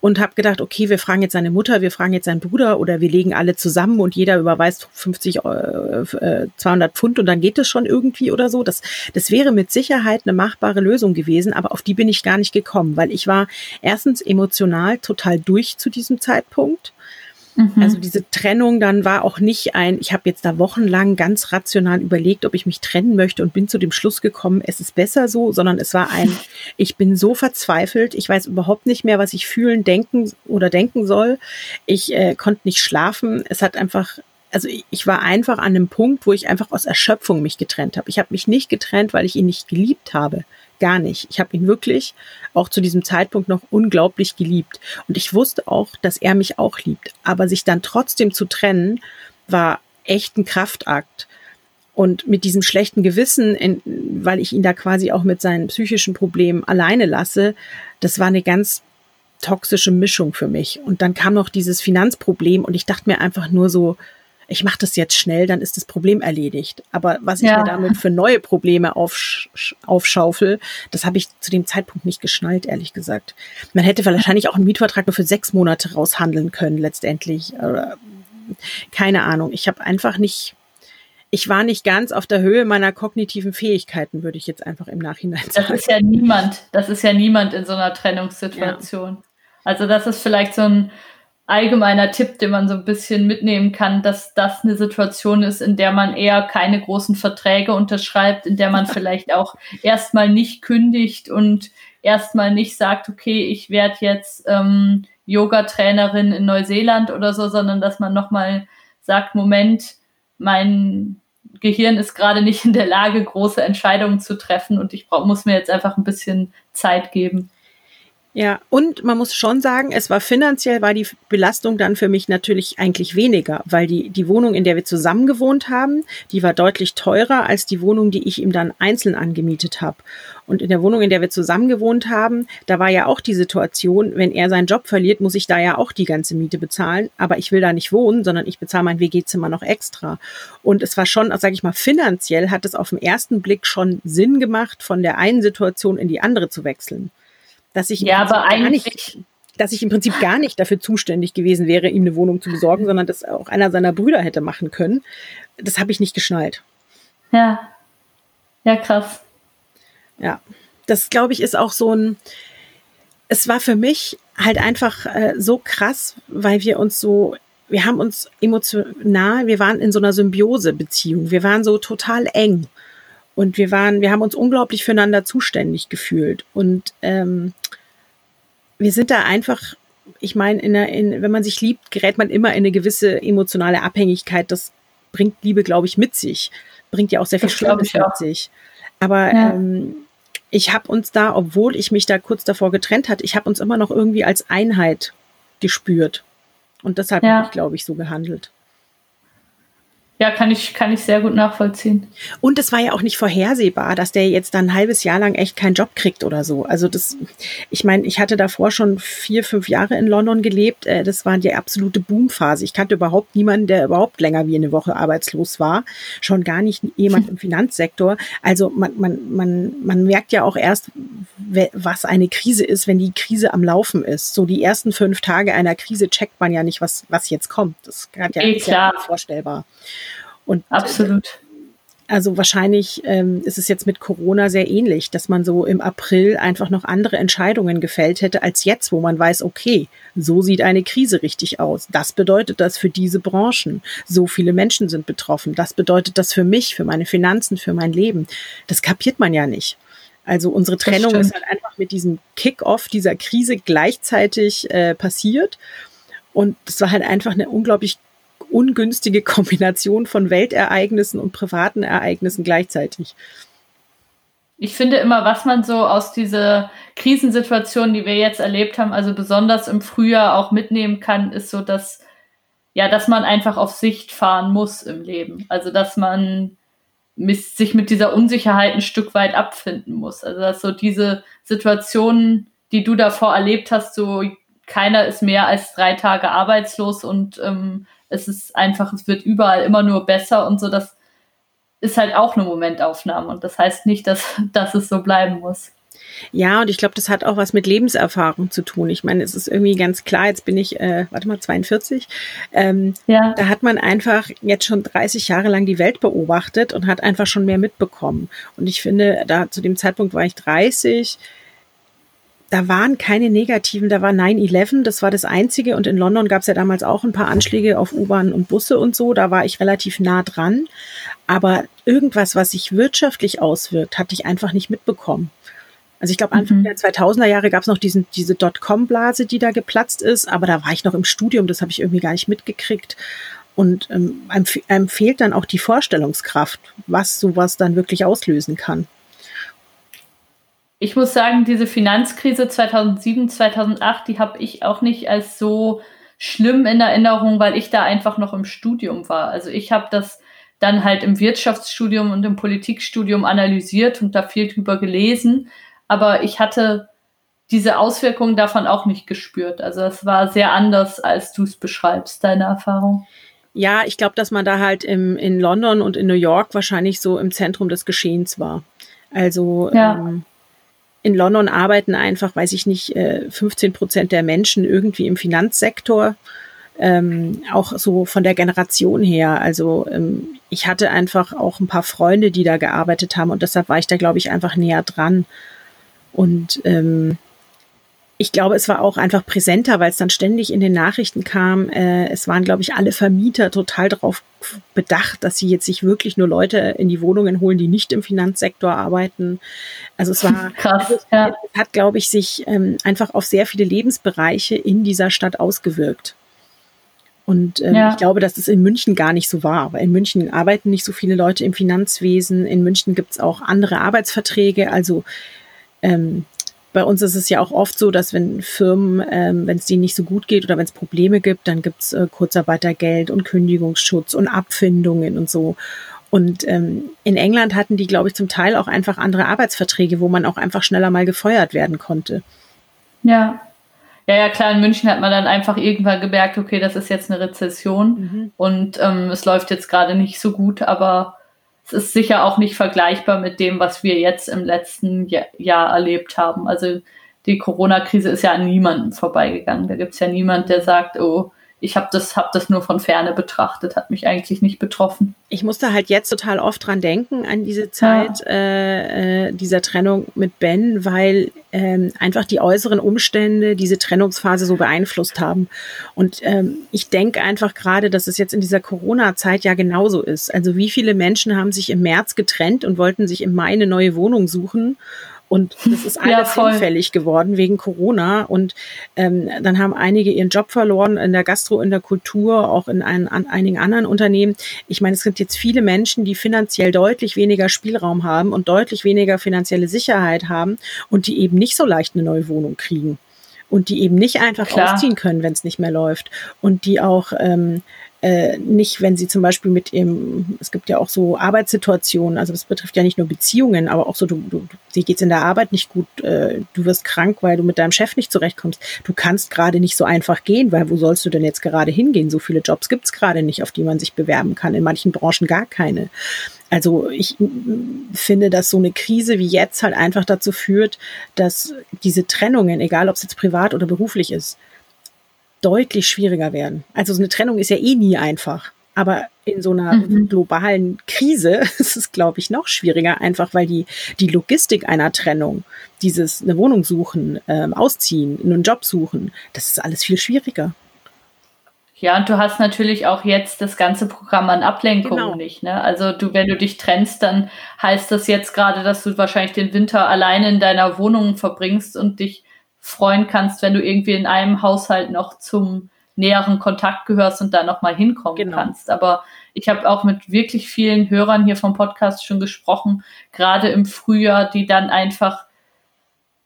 und habe gedacht, okay, wir fragen jetzt seine Mutter, wir fragen jetzt seinen Bruder oder wir legen alle zusammen und jeder überweist 50, äh, äh, 200 Pfund und dann geht es schon irgendwie oder so. Das, das wäre mit Sicherheit eine machbare Lösung gewesen, aber auf die bin ich gar nicht gekommen, weil ich war erstens emotional total durch zu diesem Zeitpunkt. Mhm. Also diese Trennung dann war auch nicht ein, ich habe jetzt da wochenlang ganz rational überlegt, ob ich mich trennen möchte und bin zu dem Schluss gekommen, es ist besser so, sondern es war ein, ich bin so verzweifelt, ich weiß überhaupt nicht mehr, was ich fühlen, denken oder denken soll. Ich äh, konnte nicht schlafen. Es hat einfach, also ich, war einfach an einem Punkt, wo ich einfach aus Erschöpfung mich getrennt habe. Ich habe mich nicht getrennt, weil ich ihn nicht geliebt habe. Gar nicht. Ich habe ihn wirklich auch zu diesem Zeitpunkt noch unglaublich geliebt. Und ich wusste auch, dass er mich auch liebt. Aber sich dann trotzdem zu trennen, war echt ein Kraftakt. Und mit diesem schlechten Gewissen, in, weil ich ihn da quasi auch mit seinen psychischen Problemen alleine lasse, das war eine ganz toxische Mischung für mich. Und dann kam noch dieses Finanzproblem und ich dachte mir einfach nur so, ich mache das jetzt schnell, dann ist das Problem erledigt. Aber was ich Ja. mir damit für neue Probleme aufsch aufschaufel, das habe ich zu dem Zeitpunkt nicht geschnallt, ehrlich gesagt. Man hätte wahrscheinlich auch einen Mietvertrag nur für sechs Monate raushandeln können, letztendlich. Keine Ahnung. Ich habe einfach nicht, ich war nicht ganz auf der Höhe meiner kognitiven Fähigkeiten, würde ich jetzt einfach im Nachhinein Das sagen. ist ja niemand, das ist ja niemand in so einer Trennungssituation. Also das ist vielleicht so ein, allgemeiner Tipp, den man so ein bisschen mitnehmen kann, dass das eine Situation ist, in der man eher keine großen Verträge unterschreibt, in der man vielleicht auch erstmal nicht kündigt und erstmal nicht sagt, okay, ich werde jetzt ähm, Yoga-Trainerin in Neuseeland oder so, sondern dass man nochmal sagt, Moment, mein Gehirn ist gerade nicht in der Lage, große Entscheidungen zu treffen und ich brauch, muss mir jetzt einfach ein bisschen Zeit geben. Ja, und man muss schon sagen, es war finanziell, war die Belastung dann für mich natürlich eigentlich weniger, weil die, die Wohnung, in der wir zusammen gewohnt haben, die war deutlich teurer als die Wohnung, die ich ihm dann einzeln angemietet habe. Und in der Wohnung, in der wir zusammen gewohnt haben, da war ja auch die Situation, wenn er seinen Job verliert, muss ich da ja auch die ganze Miete bezahlen. Aber ich will da nicht wohnen, sondern ich bezahle mein WG-Zimmer noch extra. Und es war schon, sage ich mal, finanziell hat es auf den ersten Blick schon Sinn gemacht, von der einen Situation in die andere zu wechseln dass ich ja, aber eigentlich nicht, dass ich im Prinzip gar nicht dafür zuständig gewesen wäre, ihm eine Wohnung zu besorgen, sondern das auch einer seiner Brüder hätte machen können. Das habe ich nicht geschnallt. Ja. Ja, krass. Ja. Das, glaube ich, ist auch so ein, es war für mich halt einfach äh, so krass, weil wir uns so, wir haben uns emotional, wir waren in so einer Symbiose-Beziehung. Wir waren so total eng. Und wir waren, wir haben uns unglaublich füreinander zuständig gefühlt. Und ähm, wir sind da einfach, ich meine, in in, wenn man sich liebt, gerät man immer in eine gewisse emotionale Abhängigkeit. Das bringt Liebe, glaube ich, mit sich. Bringt ja auch sehr viel Schlimmes mit sich. Aber ja. ähm, ich habe uns da, obwohl ich mich da kurz davor getrennt hatte, ich habe uns immer noch irgendwie als Einheit gespürt. Und deshalb ja. habe ich, glaube ich, so gehandelt. Ja, kann ich, kann ich sehr gut nachvollziehen. Und es war ja auch nicht vorhersehbar, dass der jetzt dann ein halbes Jahr lang echt keinen Job kriegt oder so. Also das, ich meine, ich hatte davor schon vier, fünf Jahre in London gelebt. Äh, das war die absolute Boomphase. Ich kannte überhaupt niemanden, der überhaupt länger wie eine Woche arbeitslos war. Schon gar nicht jemand im Finanzsektor. Also man, man, man, man merkt ja auch erst, was eine Krise ist, wenn die Krise am Laufen ist. So die ersten fünf Tage einer Krise checkt man ja nicht, was, was jetzt kommt. Das ist ja, eh, klar. vorstellbar. Und Absolut. Also wahrscheinlich ähm, ist es jetzt mit Corona sehr ähnlich, dass man so im April einfach noch andere Entscheidungen gefällt hätte als jetzt, wo man weiß, okay, so sieht eine Krise richtig aus. Das bedeutet das für diese Branchen. So viele Menschen sind betroffen. Das bedeutet das für mich, für meine Finanzen, für mein Leben. Das kapiert man ja nicht. Also unsere Trennung ist halt einfach mit diesem Kick-off dieser Krise gleichzeitig äh, passiert. Und es war halt einfach eine unglaublich ungünstige Kombination von Weltereignissen und privaten Ereignissen gleichzeitig. Ich finde immer, was man so aus dieser Krisensituation, die wir jetzt erlebt haben, also besonders im Frühjahr auch mitnehmen kann, ist so, dass ja, dass man einfach auf Sicht fahren muss im Leben. Also dass man sich mit dieser Unsicherheit ein Stück weit abfinden muss. Also dass so diese Situationen, die du davor erlebt hast, so keiner ist mehr als drei Tage arbeitslos und ähm, es ist einfach, es wird überall immer nur besser und so, das ist halt auch eine Momentaufnahme und das heißt nicht, dass, dass es so bleiben muss. Ja, und ich glaube, das hat auch was mit Lebenserfahrung zu tun. Ich meine, es ist irgendwie ganz klar, jetzt bin ich, äh, warte mal, 42. Ähm, ja. Da hat man einfach jetzt schon 30 Jahre lang die Welt beobachtet und hat einfach schon mehr mitbekommen. Und ich finde, da zu dem Zeitpunkt war ich 30 da waren keine negativen, da war 9-11, das war das Einzige. Und in London gab es ja damals auch ein paar Anschläge auf U-Bahn und Busse und so, da war ich relativ nah dran. Aber irgendwas, was sich wirtschaftlich auswirkt, hatte ich einfach nicht mitbekommen. Also ich glaube, Anfang mhm. der 2000er Jahre gab es noch diesen, diese Dotcom-Blase, die da geplatzt ist, aber da war ich noch im Studium, das habe ich irgendwie gar nicht mitgekriegt. Und ähm, einem, einem fehlt dann auch die Vorstellungskraft, was sowas dann wirklich auslösen kann ich muss sagen, diese Finanzkrise 2007, 2008, die habe ich auch nicht als so schlimm in Erinnerung, weil ich da einfach noch im Studium war. Also ich habe das dann halt im Wirtschaftsstudium und im Politikstudium analysiert und da viel drüber gelesen. Aber ich hatte diese Auswirkungen davon auch nicht gespürt. Also es war sehr anders, als du es beschreibst, deine Erfahrung. Ja, ich glaube, dass man da halt im, in London und in New York wahrscheinlich so im Zentrum des Geschehens war. Also ja. ähm, in London arbeiten einfach, weiß ich nicht, 15 äh, Prozent der Menschen irgendwie im Finanzsektor. Ähm, auch so von der Generation her. Also ähm, ich hatte einfach auch ein paar Freunde, die da gearbeitet haben und deshalb war ich da, glaube ich, einfach näher dran. Und ähm, ich glaube, es war auch einfach präsenter, weil es dann ständig in den Nachrichten kam. Äh, es waren, glaube ich, alle Vermieter total darauf bedacht, dass sie jetzt sich wirklich nur Leute in die Wohnungen holen, die nicht im Finanzsektor arbeiten. Also es war krass. Also ja. Es hat, glaube ich, sich ähm, einfach auf sehr viele Lebensbereiche in dieser Stadt ausgewirkt. Und ähm, ja. ich glaube, dass es in München gar nicht so war. Aber in München arbeiten nicht so viele Leute im Finanzwesen. In München gibt es auch andere Arbeitsverträge. Also ähm, bei uns ist es ja auch oft so, dass wenn Firmen, ähm, wenn es denen nicht so gut geht oder wenn es Probleme gibt, dann gibt es äh, Kurzarbeitergeld und Kündigungsschutz und Abfindungen und so. Und ähm, in England hatten die, glaube ich, zum Teil auch einfach andere Arbeitsverträge, wo man auch einfach schneller mal gefeuert werden konnte. Ja. Ja, ja, klar, in München hat man dann einfach irgendwann gemerkt, okay, das ist jetzt eine Rezession mhm. und ähm, es läuft jetzt gerade nicht so gut, aber es ist sicher auch nicht vergleichbar mit dem, was wir jetzt im letzten Jahr, erlebt haben. Also die Corona-Krise ist ja an niemanden vorbeigegangen. Da gibt es ja niemand, der sagt, oh, ich habe das, hab das nur von ferne betrachtet, hat mich eigentlich nicht betroffen. Ich musste halt jetzt total oft dran denken, an diese Zeit ja. äh, äh, dieser Trennung mit Ben, weil ähm, einfach die äußeren Umstände diese Trennungsphase so beeinflusst haben. Und ähm, ich denke einfach gerade, dass es jetzt in dieser Corona-Zeit ja genauso ist. Also wie viele Menschen haben sich im März getrennt und wollten sich im Mai eine neue Wohnung suchen und das ist alles ja, hinfällig geworden wegen Corona. Und ähm, dann haben einige ihren Job verloren in der Gastro, in der Kultur, auch in ein, an einigen anderen Unternehmen. Ich meine, es gibt jetzt viele Menschen, die finanziell deutlich weniger Spielraum haben und deutlich weniger finanzielle Sicherheit haben und die eben nicht so leicht eine neue Wohnung kriegen. Und die eben nicht einfach Klar. ausziehen können, wenn es nicht mehr läuft. Und die auch ähm, äh, nicht, wenn sie zum Beispiel mit ihrem, es gibt ja auch so Arbeitssituationen, also das betrifft ja nicht nur Beziehungen, aber auch so, du, du dir geht's in der Arbeit nicht gut, äh, du wirst krank, weil du mit deinem Chef nicht zurechtkommst. Du kannst gerade nicht so einfach gehen, weil wo sollst du denn jetzt gerade hingehen? So viele Jobs gibt's gerade nicht, auf die man sich bewerben kann. In manchen Branchen gar keine. Also ich finde, dass so eine Krise wie jetzt halt einfach dazu führt, dass diese Trennungen, egal ob es jetzt privat oder beruflich ist, deutlich schwieriger werden. Also so eine Trennung ist ja eh nie einfach. Aber in so einer mhm. globalen Krise ist es, glaube ich, noch schwieriger, einfach weil die, die Logistik einer Trennung, dieses eine Wohnung suchen, ähm, ausziehen, einen Job suchen, das ist alles viel schwieriger. Ja, und du hast natürlich auch jetzt das ganze Programm an Ablenkungen genau. nicht. Ne? Also du, wenn du dich trennst, dann heißt das jetzt gerade, dass du wahrscheinlich den Winter alleine in deiner Wohnung verbringst und dich freuen kannst, wenn du irgendwie in einem Haushalt noch zum näheren Kontakt gehörst und da nochmal hinkommen genau. kannst. Aber ich habe auch mit wirklich vielen Hörern hier vom Podcast schon gesprochen, gerade im Frühjahr, die dann einfach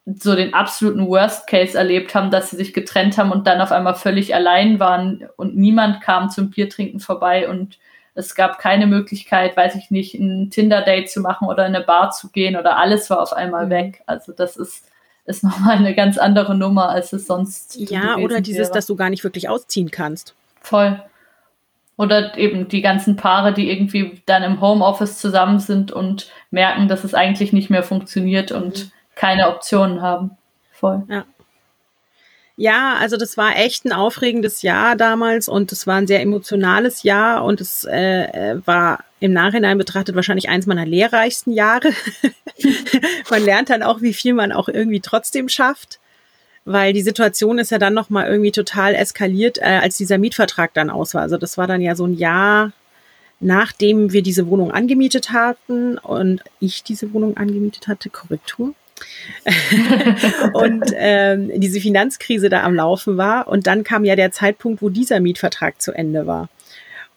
so den absoluten Worst Case erlebt haben, dass sie sich getrennt haben und dann auf einmal völlig allein waren und niemand kam zum Biertrinken vorbei und es gab keine Möglichkeit, weiß ich nicht, ein Tinder-Date zu machen oder in eine Bar zu gehen oder alles war auf einmal mhm. weg. Also das ist ist nochmal eine ganz andere Nummer, als es sonst Ja, oder dieses, wäre. dass du gar nicht wirklich ausziehen kannst. Voll. Oder eben die ganzen Paare, die irgendwie dann im Homeoffice zusammen sind und merken, dass es eigentlich nicht mehr funktioniert und mhm. Keine Optionen haben. Voll. Ja. Ja, also das war echt ein aufregendes Jahr damals und es war ein sehr emotionales Jahr und es äh, äh war im Nachhinein betrachtet wahrscheinlich eins meiner lehrreichsten Jahre. man lernt dann auch, wie viel man auch irgendwie trotzdem schafft, weil die Situation ist ja dann noch mal irgendwie total eskaliert, äh, als dieser Mietvertrag dann aus war. Also das war dann ja so ein Jahr, nachdem wir diese Wohnung angemietet hatten und ich diese Wohnung angemietet hatte, Korrektur. und ähm, diese Finanzkrise da am Laufen war. Und dann kam ja der Zeitpunkt, wo dieser Mietvertrag zu Ende war.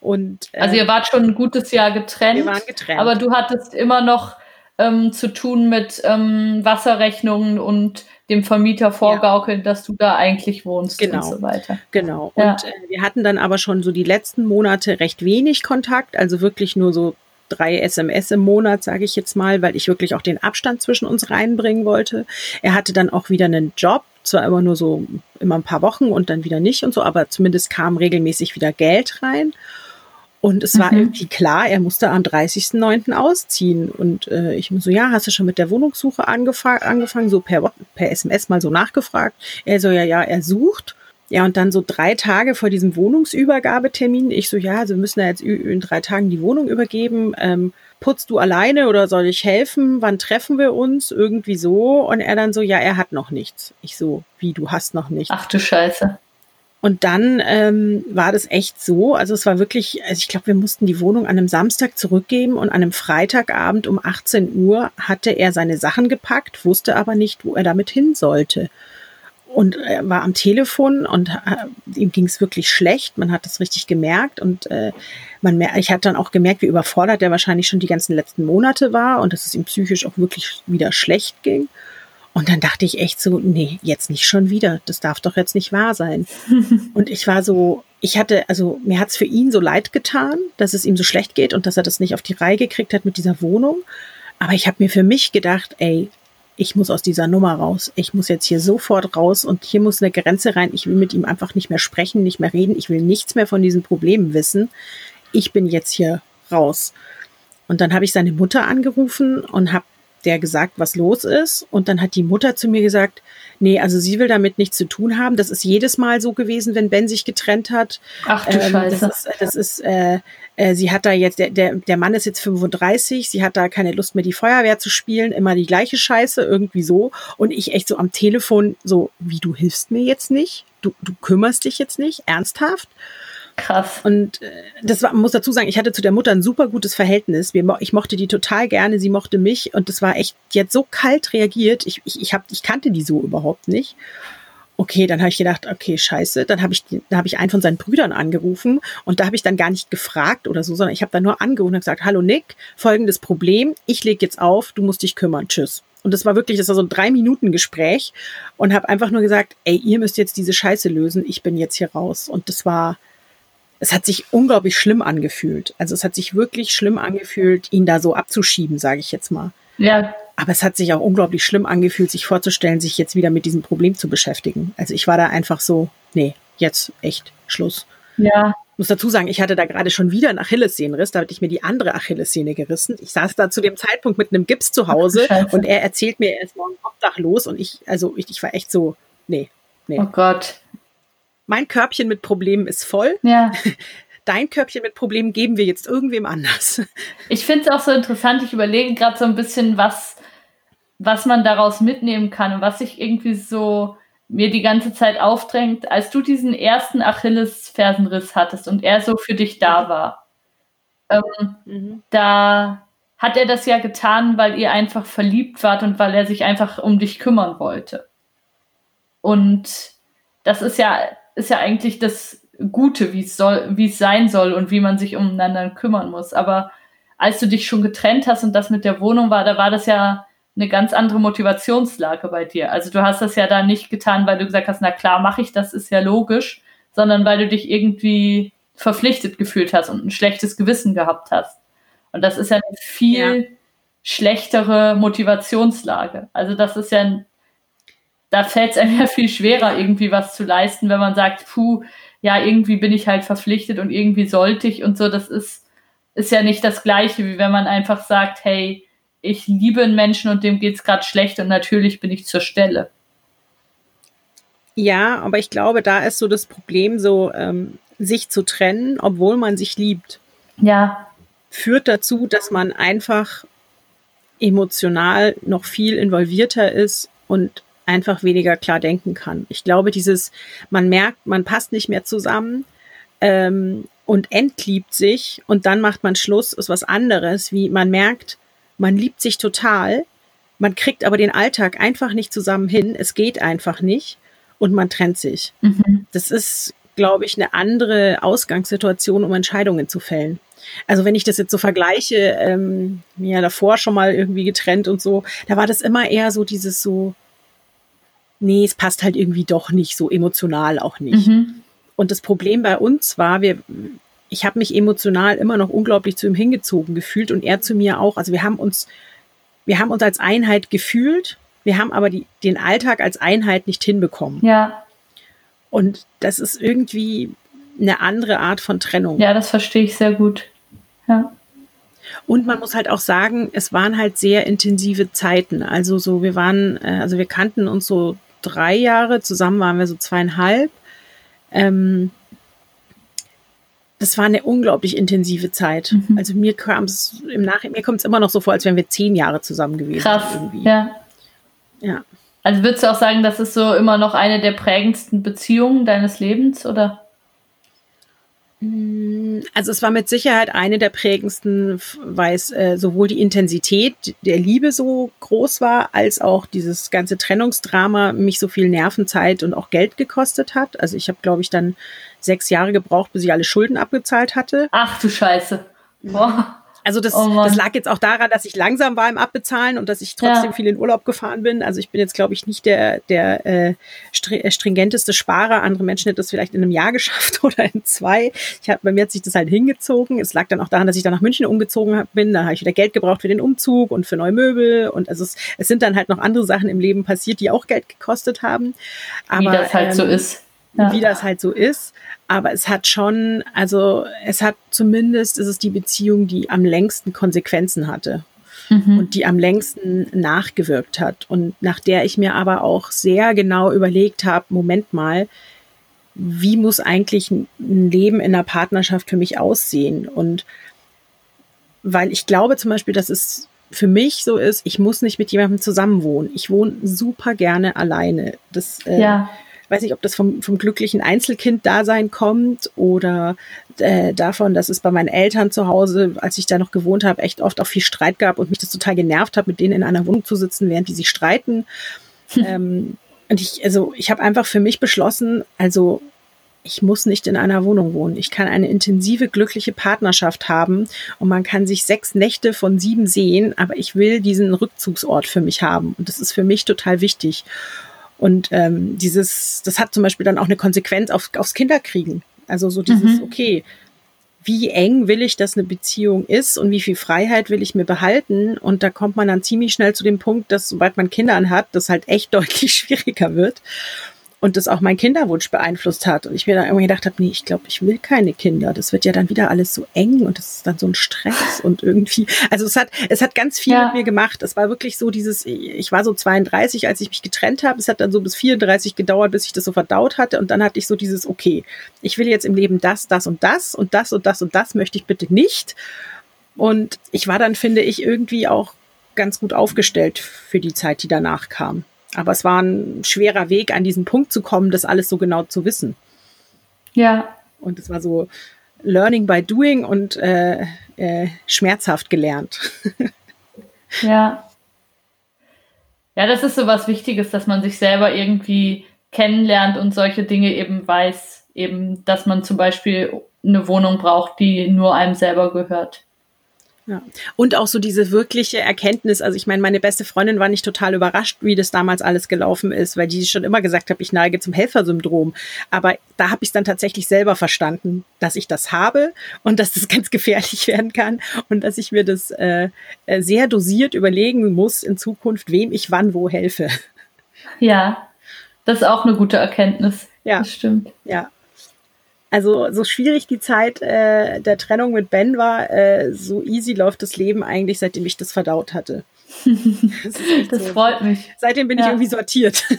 Und, äh, also ihr wart schon ein gutes Jahr getrennt. Wir waren getrennt. Aber du hattest immer noch ähm, zu tun mit ähm, Wasserrechnungen und dem Vermieter vorgaukeln, ja. dass du da eigentlich wohnst genau. und so weiter. Genau. Ja. Und äh, wir hatten dann aber schon so die letzten Monate recht wenig Kontakt, also wirklich nur so drei SMS im Monat, sage ich jetzt mal, weil ich wirklich auch den Abstand zwischen uns reinbringen wollte. Er hatte dann auch wieder einen Job, zwar immer nur so immer ein paar Wochen und dann wieder nicht und so, aber zumindest kam regelmäßig wieder Geld rein. Und es war mhm. irgendwie klar, er musste am 30.09. ausziehen. Und äh, ich so, ja, hast du schon mit der Wohnungssuche angefang, angefangen, so per, per SMS mal so nachgefragt. Er so, ja, ja, er sucht. Ja, und dann so drei Tage vor diesem Wohnungsübergabetermin, ich so, ja, also wir müssen ja jetzt in drei Tagen die Wohnung übergeben. Ähm, putzt du alleine oder soll ich helfen? Wann treffen wir uns? Irgendwie so. Und er dann so, ja, er hat noch nichts. Ich so, wie, du hast noch nichts? Ach du Scheiße. Und dann ähm, war das echt so, also es war wirklich, also ich glaube, wir mussten die Wohnung an einem Samstag zurückgeben und an einem Freitagabend um 18 Uhr hatte er seine Sachen gepackt, wusste aber nicht, wo er damit hin sollte. Und er war am Telefon und äh, ihm ging es wirklich schlecht. Man hat das richtig gemerkt und äh, man mer ich hatte dann auch gemerkt, wie überfordert er wahrscheinlich schon die ganzen letzten Monate war und dass es ihm psychisch auch wirklich wieder schlecht ging. Und dann dachte ich echt so, nee, jetzt nicht schon wieder. Das darf doch jetzt nicht wahr sein. und ich war so, ich hatte, also mir hat's für ihn so leid getan, dass es ihm so schlecht geht und dass er das nicht auf die Reihe gekriegt hat mit dieser Wohnung. Aber ich habe mir für mich gedacht, ey, ich muss aus dieser Nummer raus. Ich muss jetzt hier sofort raus und hier muss eine Grenze rein. Ich will mit ihm einfach nicht mehr sprechen, nicht mehr reden. Ich will nichts mehr von diesen Problemen wissen. Ich bin jetzt hier raus. Und dann habe ich seine Mutter angerufen und habe der gesagt, was los ist. Und dann hat die Mutter zu mir gesagt, nee, also sie will damit nichts zu tun haben. Das ist jedes Mal so gewesen, wenn Ben sich getrennt hat. Ach du ähm, Scheiße. Das ist, das ist äh, äh, sie hat da jetzt, der, der, der Mann ist jetzt 35, sie hat da keine Lust mehr, die Feuerwehr zu spielen, immer die gleiche Scheiße, irgendwie so. Und ich echt so am Telefon so, wie du hilfst mir jetzt nicht? Du, du kümmerst dich jetzt nicht? Ernsthaft? Krass. Und äh, das war, muss dazu sagen, ich hatte zu der Mutter ein super gutes Verhältnis. Ich mochte die total gerne, sie mochte mich und das war echt, die hat so kalt reagiert. Ich, ich, ich, hab, ich kannte die so überhaupt nicht. Okay, dann habe ich gedacht, okay, scheiße. Dann habe ich, dann habe ich einen von seinen Brüdern angerufen und da habe ich dann gar nicht gefragt oder so, sondern ich habe dann nur angerufen und gesagt, hallo Nick, folgendes Problem, ich leg jetzt auf, du musst dich kümmern, tschüss. Und das war wirklich, das war so ein drei Minuten Gespräch und habe einfach nur gesagt, ey, ihr müsst jetzt diese Scheiße lösen, ich bin jetzt hier raus. Und das war, es hat sich unglaublich schlimm angefühlt. Also es hat sich wirklich schlimm angefühlt, ihn da so abzuschieben, sage ich jetzt mal. Ja. Aber es hat sich auch unglaublich schlimm angefühlt, sich vorzustellen, sich jetzt wieder mit diesem Problem zu beschäftigen. Also ich war da einfach so, nee, jetzt echt Schluss. Ja. Ich muss dazu sagen, ich hatte da gerade schon wieder einen Achillessehnenriss, da hatte ich mir die andere Achillessehne gerissen. Ich saß da zu dem Zeitpunkt mit einem Gips zu Hause Ach, und er erzählt mir, er ist morgen obdachlos und ich, also ich, ich war echt so, nee, nee. Oh Gott mein Körbchen mit Problemen ist voll. Ja. Dein Körbchen mit Problemen geben wir jetzt irgendwem anders. Ich finde es auch so interessant. Ich überlege gerade so ein bisschen, was, was man daraus mitnehmen kann und was sich irgendwie so mir die ganze Zeit aufdrängt, als du diesen ersten Achillesfersenriss hattest und er so für dich da mhm. war. Ähm, mhm. Da hat er das ja getan, weil ihr einfach verliebt wart und weil er sich einfach um dich kümmern wollte. Und das ist ja ist ja eigentlich das Gute, wie es soll, wie es sein soll und wie man sich umeinander kümmern muss. Aber als du dich schon getrennt hast und das mit der Wohnung war, da war das ja eine ganz andere Motivationslage bei dir. Also du hast das ja da nicht getan, weil du gesagt hast, na klar, mache ich das, ist ja logisch, sondern weil du dich irgendwie verpflichtet gefühlt hast und ein schlechtes Gewissen gehabt hast. Und das ist ja eine viel ja. schlechtere Motivationslage. Also das ist ja ein da fällt es einem ja viel schwerer, irgendwie was zu leisten, wenn man sagt, puh, ja, irgendwie bin ich halt verpflichtet und irgendwie sollte ich und so. Das ist, ist ja nicht das Gleiche, wie wenn man einfach sagt, hey, ich liebe einen Menschen und dem geht es gerade schlecht und natürlich bin ich zur Stelle. Ja, aber ich glaube, da ist so das Problem, so ähm, sich zu trennen, obwohl man sich liebt. Ja. Führt dazu, dass man einfach emotional noch viel involvierter ist und einfach weniger klar denken kann. Ich glaube, dieses, man merkt, man passt nicht mehr zusammen ähm, und entliebt sich und dann macht man Schluss, ist was anderes, wie man merkt, man liebt sich total, man kriegt aber den Alltag einfach nicht zusammen hin, es geht einfach nicht und man trennt sich. Mhm. Das ist, glaube ich, eine andere Ausgangssituation, um Entscheidungen zu fällen. Also wenn ich das jetzt so vergleiche, ähm, ja davor schon mal irgendwie getrennt und so, da war das immer eher so dieses so, nee, es passt halt irgendwie doch nicht, so emotional auch nicht. Mhm. Und das Problem bei uns war, wir, ich habe mich emotional immer noch unglaublich zu ihm hingezogen gefühlt und er zu mir auch. Also wir haben uns, wir haben uns als Einheit gefühlt, wir haben aber die, den Alltag als Einheit nicht hinbekommen. Ja. Und das ist irgendwie eine andere Art von Trennung. Ja, das verstehe ich sehr gut. Ja. Und man muss halt auch sagen, es waren halt sehr intensive Zeiten. Also so, wir waren, äh, also wir kannten uns so drei Jahre, zusammen waren wir so zweieinhalb. Ähm, das war eine unglaublich intensive Zeit. Mhm. Also mir kam es im Nachhinein, mir kommt es immer noch so vor, als wären wir zehn Jahre zusammen gewesen. Krass. Irgendwie. Ja. Ja. Also würdest du auch sagen, das ist so immer noch eine der prägendsten Beziehungen deines Lebens, oder? Mm, also es war mit Sicherheit eine der prägendsten, weil es äh, sowohl die Intensität der Liebe so groß war, als auch dieses ganze Trennungsdrama mich so viel Nervenzeit und auch Geld gekostet hat. Also ich habe, glaube ich, dann sechs Jahre gebraucht, bis ich alle Schulden abgezahlt hatte. Ach du Scheiße. Boah. Also das, oh das lag jetzt auch daran, dass ich langsam war im Abbezahlen und dass ich trotzdem ja. viel in Urlaub gefahren bin. Also ich bin jetzt, glaube ich, nicht der, der äh, äh, stringenteste Sparer. Andere Menschen hätten das vielleicht in einem Jahr geschafft oder in zwei. Ich hab, bei mir hat sich das halt hingezogen. Es lag dann auch daran, dass ich dann nach München umgezogen bin. Da habe ich wieder Geld gebraucht für den Umzug und für neue Möbel. Und also es, es sind dann halt noch andere Sachen im Leben passiert, die auch Geld gekostet haben. Aber, Wie das halt ähm, so ist. Ja. Wie das halt so ist. Aber es hat schon, also es hat zumindest, ist es die Beziehung, die am längsten Konsequenzen hatte. Mhm. Und die am längsten nachgewirkt hat. Und nach der ich mir aber auch sehr genau überlegt habe, Moment mal, wie muss eigentlich ein Leben in einer Partnerschaft für mich aussehen? Und weil ich glaube zum Beispiel, dass es für mich so ist, ich muss nicht mit jemandem zusammenwohnen. Ich wohne super gerne alleine. Das äh, ja weiß nicht, ob das vom, vom glücklichen Einzelkind-Dasein kommt oder äh, davon, dass es bei meinen Eltern zu Hause, als ich da noch gewohnt habe, echt oft auch viel Streit gab und mich das total genervt hat, mit denen in einer Wohnung zu sitzen, während die sich streiten. ähm, und ich, also ich habe einfach für mich beschlossen, also ich muss nicht in einer Wohnung wohnen. Ich kann eine intensive, glückliche Partnerschaft haben und man kann sich sechs Nächte von sieben sehen, aber ich will diesen Rückzugsort für mich haben. Und das ist für mich total wichtig. Und ähm, dieses, das hat zum Beispiel dann auch eine Konsequenz auf, aufs Kinderkriegen. Also so dieses, mhm. okay, wie eng will ich, dass eine Beziehung ist und wie viel Freiheit will ich mir behalten? Und da kommt man dann ziemlich schnell zu dem Punkt, dass sobald man Kinder hat, das halt echt deutlich schwieriger wird und das auch mein Kinderwunsch beeinflusst hat. Und ich mir dann irgendwie gedacht habe, nee, ich glaube, ich will keine Kinder. Das wird ja dann wieder alles so eng und das ist dann so ein Stress und irgendwie, also es hat, es hat ganz viel ja. mit mir gemacht. Es war wirklich so dieses, ich war so 32, als ich mich getrennt habe. Es hat dann so bis 34 gedauert, bis ich das so verdaut hatte. Und dann hatte ich so dieses, okay, ich will jetzt im Leben das, das und das und das und das und das möchte ich bitte nicht. Und ich war dann, finde ich, irgendwie auch ganz gut aufgestellt für die Zeit, die danach kam. Aber es war ein schwerer Weg, an diesen Punkt zu kommen, das alles so genau zu wissen. Ja. Und es war so Learning by Doing und äh, äh, schmerzhaft gelernt. ja. Ja, das ist so was Wichtiges, dass man sich selber irgendwie kennenlernt und solche Dinge eben weiß, eben, dass man zum Beispiel eine Wohnung braucht, die nur einem selber gehört. Ja. Und auch so diese wirkliche Erkenntnis, also ich meine, meine beste Freundin war nicht total überrascht, wie das damals alles gelaufen ist, weil die schon immer gesagt hat, ich neige zum Helfersyndrom. Aber da habe ich es dann tatsächlich selber verstanden, dass ich das habe und dass das ganz gefährlich werden kann und dass ich mir das äh, äh, sehr dosiert überlegen muss in Zukunft, wem ich wann wo helfe. Ja, das ist auch eine gute Erkenntnis. Ja, das stimmt. Ja, also so schwierig die Zeit äh, der Trennung mit Ben war, äh, so easy läuft das Leben eigentlich, seitdem ich das verdaut hatte. Das, das so. freut mich. Seitdem bin ja. ich irgendwie sortiert.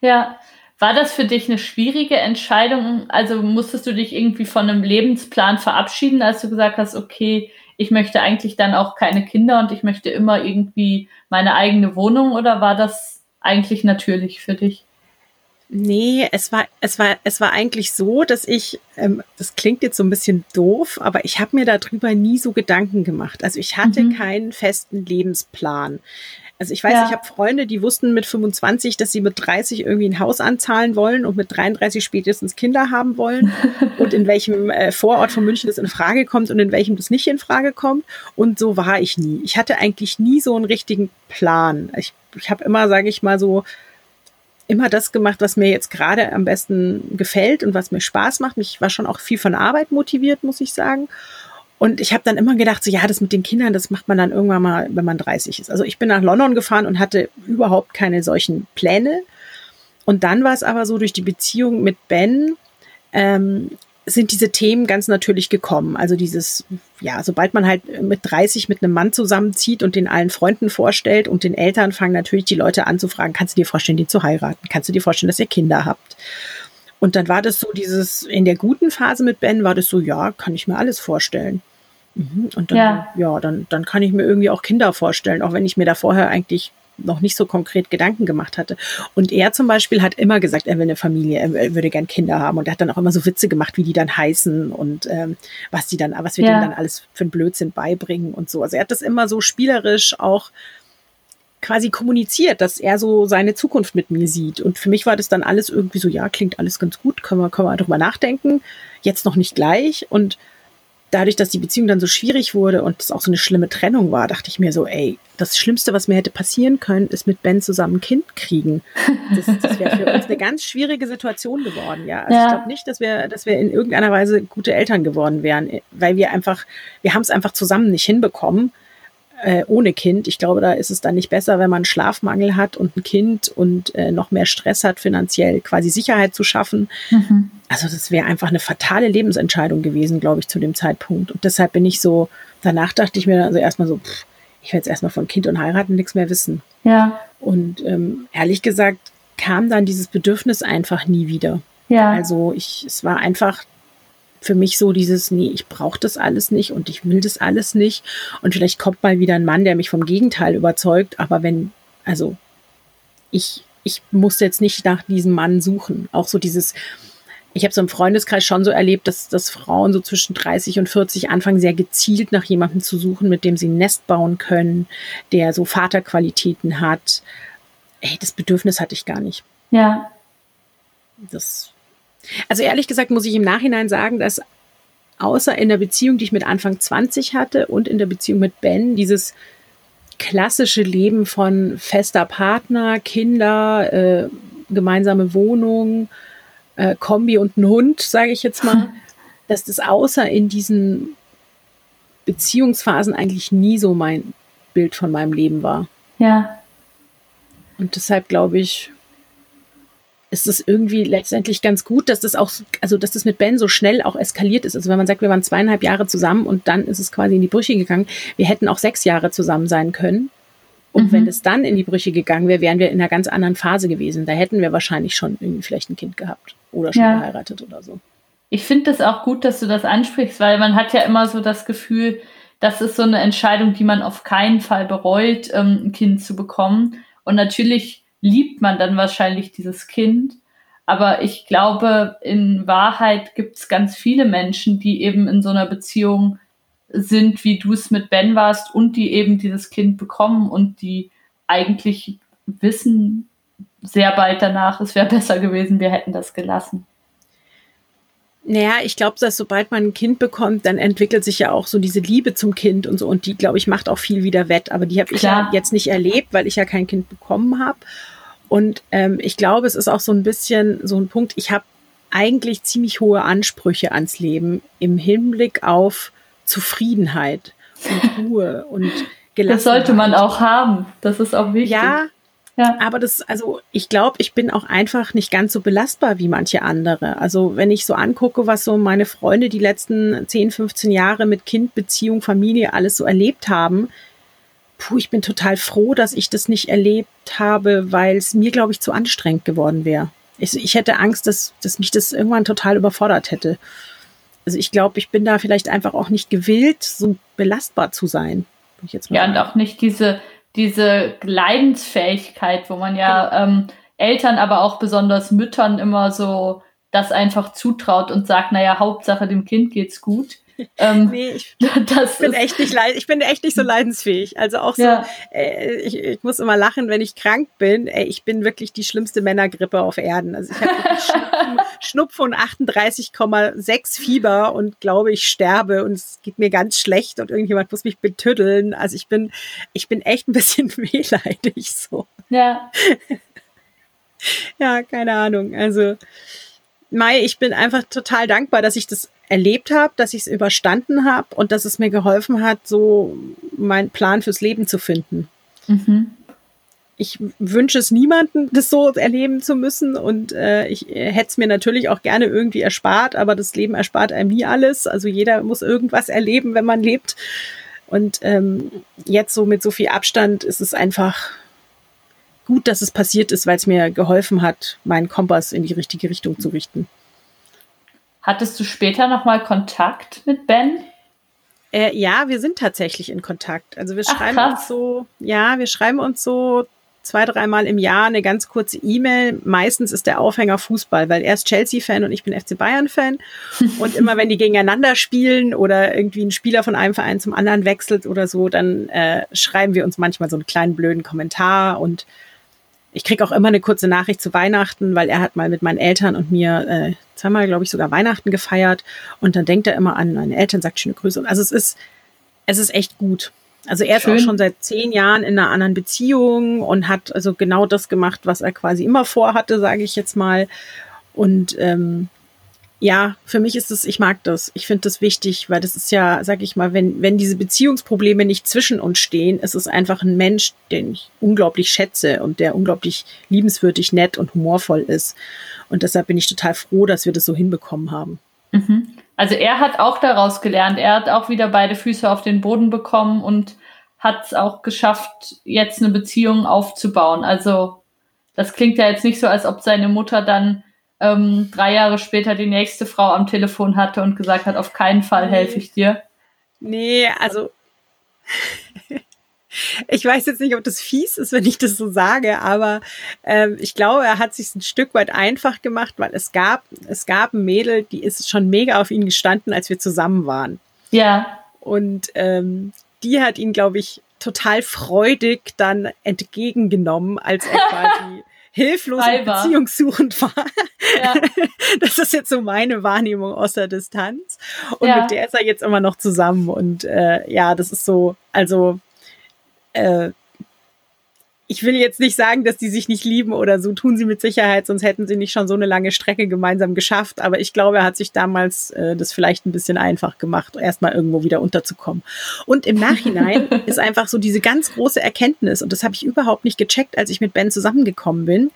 Ja. War das für dich eine schwierige Entscheidung? Also musstest du dich irgendwie von einem Lebensplan verabschieden, als du gesagt hast, okay, ich möchte eigentlich dann auch keine Kinder und ich möchte immer irgendwie meine eigene Wohnung oder war das eigentlich natürlich für dich? Nee, es war, es war, es war eigentlich so, dass ich, ähm, das klingt jetzt so ein bisschen doof, aber ich habe mir darüber nie so Gedanken gemacht. Also ich hatte mhm. keinen festen Lebensplan. Also ich weiß, ja. ich habe Freunde, die wussten mit 25, dass sie mit 30 irgendwie ein Haus anzahlen wollen und mit 33 spätestens Kinder haben wollen und in welchem äh, Vorort von München das in Frage kommt und in welchem das nicht in Frage kommt. Und so war ich nie. Ich hatte eigentlich nie so einen richtigen Plan. Ich, ich habe immer, sage ich mal so, immer das gemacht, was mir jetzt gerade am besten gefällt und was mir Spaß macht. Ich war schon auch viel von Arbeit motiviert, muss ich sagen. Und ich habe dann immer gedacht, so ja, das mit den Kindern, das macht man dann irgendwann mal, wenn man 30 ist. Also ich bin nach London gefahren und hatte überhaupt keine solchen Pläne. Und dann war es aber so durch die Beziehung mit Ben, ähm, sind diese Themen ganz natürlich gekommen. Also dieses, ja, sobald man halt mit 30 mit einem Mann zusammenzieht und den allen Freunden vorstellt und den Eltern fangen natürlich die Leute an zu fragen, kannst du dir vorstellen, den zu heiraten? Kannst du dir vorstellen, dass ihr Kinder habt? Und dann war das so dieses, in der guten Phase mit Ben war das so, ja, kann ich mir alles vorstellen. Mhm. Und dann, ja, ja dann, dann kann ich mir irgendwie auch Kinder vorstellen, auch wenn ich mir da vorher eigentlich noch nicht so konkret Gedanken gemacht hatte. Und er zum Beispiel hat immer gesagt, er will eine Familie, er würde gern Kinder haben. Und er hat dann auch immer so Witze gemacht, wie die dann heißen und ähm, was die dann, was wir ja. denen dann alles für einen Blödsinn beibringen und so. Also er hat das immer so spielerisch auch quasi kommuniziert, dass er so seine Zukunft mit mir sieht. Und für mich war das dann alles irgendwie so, ja, klingt alles ganz gut, können wir, können wir drüber nachdenken. Jetzt noch nicht gleich. Und dadurch, dass die Beziehung dann so schwierig wurde und es auch so eine schlimme Trennung war, dachte ich mir so, ey, das Schlimmste, was mir hätte passieren können, ist mit Ben zusammen ein Kind kriegen. Das, das wäre für uns eine ganz schwierige Situation geworden, ja. Also ja. ich glaube nicht, dass wir, dass wir in irgendeiner Weise gute Eltern geworden wären, weil wir einfach, wir haben es einfach zusammen nicht hinbekommen äh, ohne Kind. Ich glaube, da ist es dann nicht besser, wenn man Schlafmangel hat und ein Kind und äh, noch mehr Stress hat, finanziell quasi Sicherheit zu schaffen. Mhm. Also das wäre einfach eine fatale Lebensentscheidung gewesen, glaube ich, zu dem Zeitpunkt. Und deshalb bin ich so, danach dachte ich mir also erstmal so, pff, ich werde jetzt erstmal von Kind und heiraten nichts mehr wissen. Ja. Und ähm, ehrlich gesagt kam dann dieses Bedürfnis einfach nie wieder. Ja. Also ich, es war einfach für mich so dieses, nee, ich brauche das alles nicht und ich will das alles nicht. Und vielleicht kommt mal wieder ein Mann, der mich vom Gegenteil überzeugt. Aber wenn, also ich, ich muss jetzt nicht nach diesem Mann suchen. Auch so dieses, ich habe so im Freundeskreis schon so erlebt, dass, dass Frauen so zwischen 30 und 40 anfangen, sehr gezielt nach jemandem zu suchen, mit dem sie ein Nest bauen können, der so Vaterqualitäten hat. Ey, das Bedürfnis hatte ich gar nicht. Ja. Das also ehrlich gesagt muss ich im Nachhinein sagen, dass außer in der Beziehung, die ich mit Anfang 20 hatte und in der Beziehung mit Ben, dieses klassische Leben von fester Partner, Kinder, äh, gemeinsame Wohnung, äh, Kombi und ein Hund, sage ich jetzt mal, dass das außer in diesen Beziehungsphasen eigentlich nie so mein Bild von meinem Leben war. Ja. Und deshalb glaube ich, ist es irgendwie letztendlich ganz gut, dass das auch, also dass das mit Ben so schnell auch eskaliert ist. Also wenn man sagt, wir waren zweieinhalb Jahre zusammen und dann ist es quasi in die Brüche gegangen. Wir hätten auch sechs Jahre zusammen sein können. Und mhm. wenn es dann in die Brüche gegangen wäre, wären wir in einer ganz anderen Phase gewesen. Da hätten wir wahrscheinlich schon irgendwie vielleicht ein Kind gehabt oder schon ja. geheiratet oder so. Ich finde es auch gut, dass du das ansprichst, weil man hat ja immer so das Gefühl, das ist so eine Entscheidung, die man auf keinen Fall bereut, ähm, ein Kind zu bekommen. Und natürlich liebt man dann wahrscheinlich dieses Kind. Aber ich glaube, in Wahrheit gibt es ganz viele Menschen, die eben in so einer Beziehung sind, wie du es mit Ben warst und die eben dieses Kind bekommen und die eigentlich wissen sehr bald danach, es wäre besser gewesen, wir hätten das gelassen. Naja, ich glaube, dass sobald man ein Kind bekommt, dann entwickelt sich ja auch so diese Liebe zum Kind und so. Und die, glaube ich, macht auch viel wieder wett. Aber die habe ich ja jetzt nicht erlebt, weil ich ja kein Kind bekommen habe. Und ähm, ich glaube, es ist auch so ein bisschen so ein Punkt, ich habe eigentlich ziemlich hohe Ansprüche ans Leben im Hinblick auf Zufriedenheit und Ruhe und Gelassenheit. Das sollte man auch haben. Das ist auch wichtig. Ja, ja. Aber das, also ich glaube, ich bin auch einfach nicht ganz so belastbar wie manche andere. Also wenn ich so angucke, was so meine Freunde die letzten 10, 15 Jahre mit Kind, Beziehung, Familie alles so erlebt haben, puh, ich bin total froh, dass ich das nicht erlebt habe, weil es mir, glaube ich, zu anstrengend geworden wäre. Ich, ich hätte Angst, dass, dass mich das irgendwann total überfordert hätte. Also ich glaube, ich bin da vielleicht einfach auch nicht gewillt, so belastbar zu sein. ja, und auch nicht diese, diese Leidensfähigkeit, wo man ja genau. ähm, Eltern, aber auch besonders Müttern immer so das einfach zutraut und sagt, naja, Hauptsache dem Kind geht's gut. Ähm, nee, ich bin echt nicht leid, ich bin echt nicht so leidensfähig. Also auch so, ja. äh, ich, ich, muss immer lachen, wenn ich krank bin. Ey, ich bin wirklich die schlimmste Männergrippe auf Erden. Also ich habe Schnupfen, Schnupfen 38,6 Fieber und glaube, ich sterbe und es geht mir ganz schlecht und irgendjemand muss mich betüddeln. Also ich bin, ich bin echt ein bisschen wehleidig so. Ja. ja, keine Ahnung. Also Mai, ich bin einfach total dankbar, dass ich das erlebt habe, dass ich es überstanden habe und dass es mir geholfen hat, so meinen Plan fürs Leben zu finden. Mhm. Ich wünsche es niemandem, das so erleben zu müssen und äh, ich hätte es mir natürlich auch gerne irgendwie erspart, aber das Leben erspart einem nie alles. Also jeder muss irgendwas erleben, wenn man lebt. Und ähm, jetzt so mit so viel Abstand ist es einfach gut, dass es passiert ist, weil es mir geholfen hat, meinen Kompass in die richtige Richtung zu richten. Hattest du später nochmal Kontakt mit Ben? Äh, ja, wir sind tatsächlich in Kontakt. Also wir schreiben Ach, uns so, ja, wir schreiben uns so zwei, dreimal im Jahr eine ganz kurze E-Mail. Meistens ist der Aufhänger Fußball, weil er ist Chelsea-Fan und ich bin FC Bayern-Fan. Und immer wenn die gegeneinander spielen oder irgendwie ein Spieler von einem Verein zum anderen wechselt oder so, dann äh, schreiben wir uns manchmal so einen kleinen blöden Kommentar und ich kriege auch immer eine kurze Nachricht zu Weihnachten, weil er hat mal mit meinen Eltern und mir äh, zweimal, glaube ich, sogar Weihnachten gefeiert. Und dann denkt er immer an meine Eltern, sagt schöne Grüße. Also es ist, es ist echt gut. Also er ist Schön. auch schon seit zehn Jahren in einer anderen Beziehung und hat also genau das gemacht, was er quasi immer vorhatte, sage ich jetzt mal. Und ähm, ja, für mich ist es, ich mag das. Ich finde das wichtig, weil das ist ja, sag ich mal, wenn, wenn diese Beziehungsprobleme nicht zwischen uns stehen, ist es einfach ein Mensch, den ich unglaublich schätze und der unglaublich liebenswürdig, nett und humorvoll ist. Und deshalb bin ich total froh, dass wir das so hinbekommen haben. Mhm. Also er hat auch daraus gelernt. Er hat auch wieder beide Füße auf den Boden bekommen und hat es auch geschafft, jetzt eine Beziehung aufzubauen. Also das klingt ja jetzt nicht so, als ob seine Mutter dann ähm, drei Jahre später die nächste Frau am Telefon hatte und gesagt hat, auf keinen Fall helfe ich dir. Nee, also ich weiß jetzt nicht, ob das fies ist, wenn ich das so sage, aber ähm, ich glaube, er hat sich ein Stück weit einfach gemacht, weil es gab, es gab ein Mädel, die ist schon mega auf ihn gestanden, als wir zusammen waren. Ja. Und ähm, die hat ihn, glaube ich, total freudig dann entgegengenommen, als er quasi hilflos und beziehungssuchend war. Ja. Das ist jetzt so meine Wahrnehmung aus der Distanz. Und ja. mit der ist er jetzt immer noch zusammen. Und äh, ja, das ist so, also äh, ich will jetzt nicht sagen, dass die sich nicht lieben oder so, tun sie mit Sicherheit, sonst hätten sie nicht schon so eine lange Strecke gemeinsam geschafft. Aber ich glaube, er hat sich damals äh, das vielleicht ein bisschen einfach gemacht, erstmal irgendwo wieder unterzukommen. Und im Nachhinein ist einfach so diese ganz große Erkenntnis, und das habe ich überhaupt nicht gecheckt, als ich mit Ben zusammengekommen bin,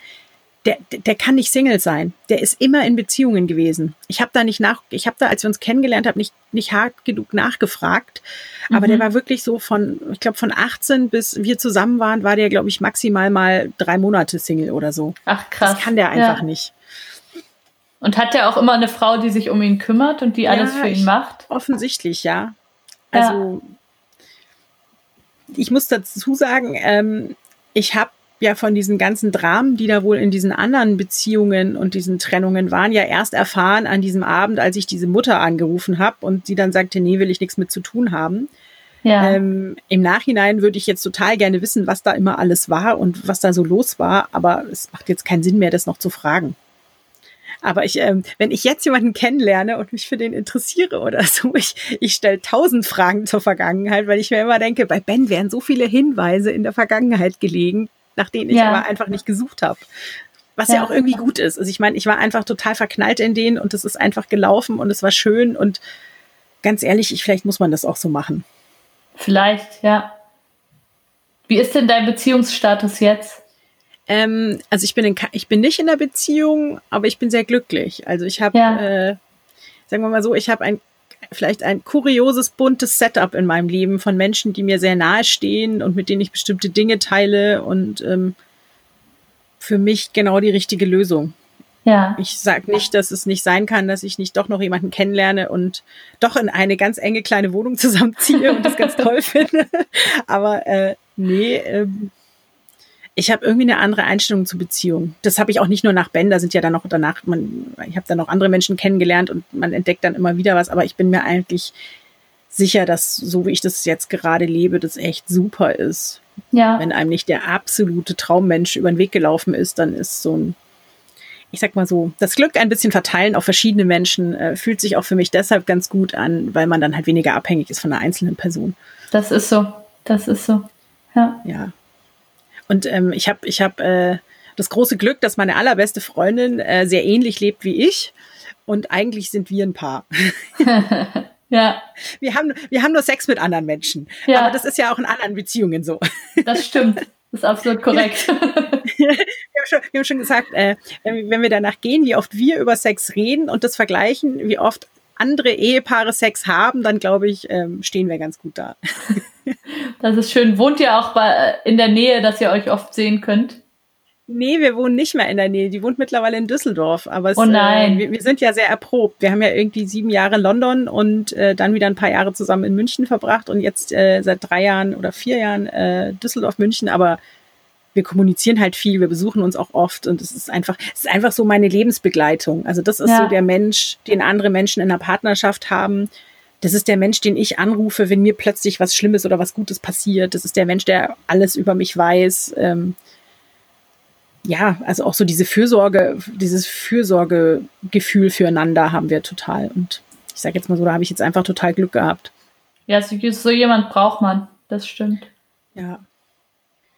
der, der kann nicht Single sein. Der ist immer in Beziehungen gewesen. Ich habe da nicht nach, ich habe da, als wir uns kennengelernt haben, nicht, nicht hart genug nachgefragt. Aber mhm. der war wirklich so von, ich glaube, von 18 bis wir zusammen waren, war der, glaube ich, maximal mal drei Monate Single oder so. Ach krass. Das kann der einfach ja. nicht. Und hat der auch immer eine Frau, die sich um ihn kümmert und die ja, alles für ihn macht? Offensichtlich, ja. Also ja. ich muss dazu sagen, ähm, ich habe ja von diesen ganzen Dramen, die da wohl in diesen anderen Beziehungen und diesen Trennungen waren, ja erst erfahren an diesem Abend, als ich diese Mutter angerufen habe und sie dann sagte, nee, will ich nichts mit zu tun haben. Ja. Ähm, Im Nachhinein würde ich jetzt total gerne wissen, was da immer alles war und was da so los war, aber es macht jetzt keinen Sinn mehr, das noch zu fragen. Aber ich, ähm, wenn ich jetzt jemanden kennenlerne und mich für den interessiere oder so, ich, ich stelle tausend Fragen zur Vergangenheit, weil ich mir immer denke, bei Ben wären so viele Hinweise in der Vergangenheit gelegen, nach denen ich ja. aber einfach nicht gesucht habe. Was ja. ja auch irgendwie gut ist. Also ich meine, ich war einfach total verknallt in denen und es ist einfach gelaufen und es war schön und ganz ehrlich, ich, vielleicht muss man das auch so machen. Vielleicht, ja. Wie ist denn dein Beziehungsstatus jetzt? Ähm, also ich bin, in, ich bin nicht in der Beziehung, aber ich bin sehr glücklich. Also ich habe, ja. äh, sagen wir mal so, ich habe ein vielleicht ein kurioses, buntes Setup in meinem Leben von Menschen, die mir sehr nahe stehen und mit denen ich bestimmte Dinge teile und ähm, für mich genau die richtige Lösung. Ja. Ich sage nicht, dass es nicht sein kann, dass ich nicht doch noch jemanden kennenlerne und doch in eine ganz enge kleine Wohnung zusammenziehe und das ganz toll finde. Aber äh, nee, ähm, ich habe irgendwie eine andere Einstellung zu Beziehungen. Das habe ich auch nicht nur nach Ben, da sind ja dann noch danach, man, ich habe dann noch andere Menschen kennengelernt und man entdeckt dann immer wieder was, aber ich bin mir eigentlich sicher, dass so wie ich das jetzt gerade lebe, das echt super ist. Ja. Wenn einem nicht der absolute Traummensch über den Weg gelaufen ist, dann ist so ein, ich sag mal so, das Glück ein bisschen verteilen auf verschiedene Menschen äh, fühlt sich auch für mich deshalb ganz gut an, weil man dann halt weniger abhängig ist von einer einzelnen Person. Das ist so. Das ist so. Ja. Ja. Und ähm, ich habe ich hab, äh, das große Glück, dass meine allerbeste Freundin äh, sehr ähnlich lebt wie ich. Und eigentlich sind wir ein Paar. ja. Wir haben, wir haben nur Sex mit anderen Menschen. Ja. Aber das ist ja auch in anderen Beziehungen so. Das stimmt. Das ist absolut korrekt. wir, haben schon, wir haben schon gesagt, äh, wenn wir danach gehen, wie oft wir über Sex reden und das vergleichen, wie oft andere Ehepaare Sex haben, dann glaube ich, ähm, stehen wir ganz gut da. Das ist schön. Wohnt ihr auch bei, in der Nähe, dass ihr euch oft sehen könnt? Nee, wir wohnen nicht mehr in der Nähe. Die wohnt mittlerweile in Düsseldorf. Aber es, oh nein. Äh, wir, wir, sind ja sehr erprobt. Wir haben ja irgendwie sieben Jahre in London und äh, dann wieder ein paar Jahre zusammen in München verbracht und jetzt äh, seit drei Jahren oder vier Jahren äh, Düsseldorf, München. Aber wir kommunizieren halt viel, wir besuchen uns auch oft und es ist einfach, es ist einfach so meine Lebensbegleitung. Also das ist ja. so der Mensch, den andere Menschen in einer Partnerschaft haben. Das ist der Mensch, den ich anrufe, wenn mir plötzlich was Schlimmes oder was Gutes passiert. Das ist der Mensch, der alles über mich weiß. Ähm, ja, also auch so diese Fürsorge, dieses Fürsorgegefühl füreinander haben wir total. Und ich sage jetzt mal so, da habe ich jetzt einfach total Glück gehabt. Ja, so, so jemand braucht man. Das stimmt. Ja.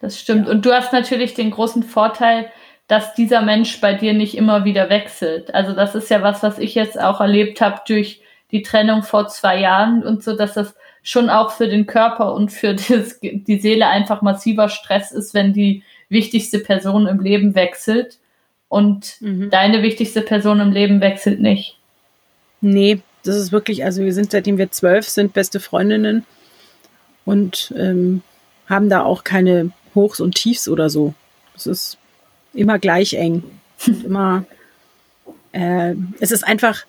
Das stimmt. Ja. Und du hast natürlich den großen Vorteil, dass dieser Mensch bei dir nicht immer wieder wechselt. Also das ist ja was, was ich jetzt auch erlebt habe durch die Trennung vor zwei Jahren und so, dass das schon auch für den Körper und für das, die Seele einfach massiver Stress ist, wenn die wichtigste Person im Leben wechselt und mhm. deine wichtigste Person im Leben wechselt nicht. Nee, das ist wirklich, also wir sind seitdem wir zwölf sind beste Freundinnen und ähm, haben da auch keine Hochs und Tiefs oder so. Es ist immer gleich eng. immer, äh, es ist einfach,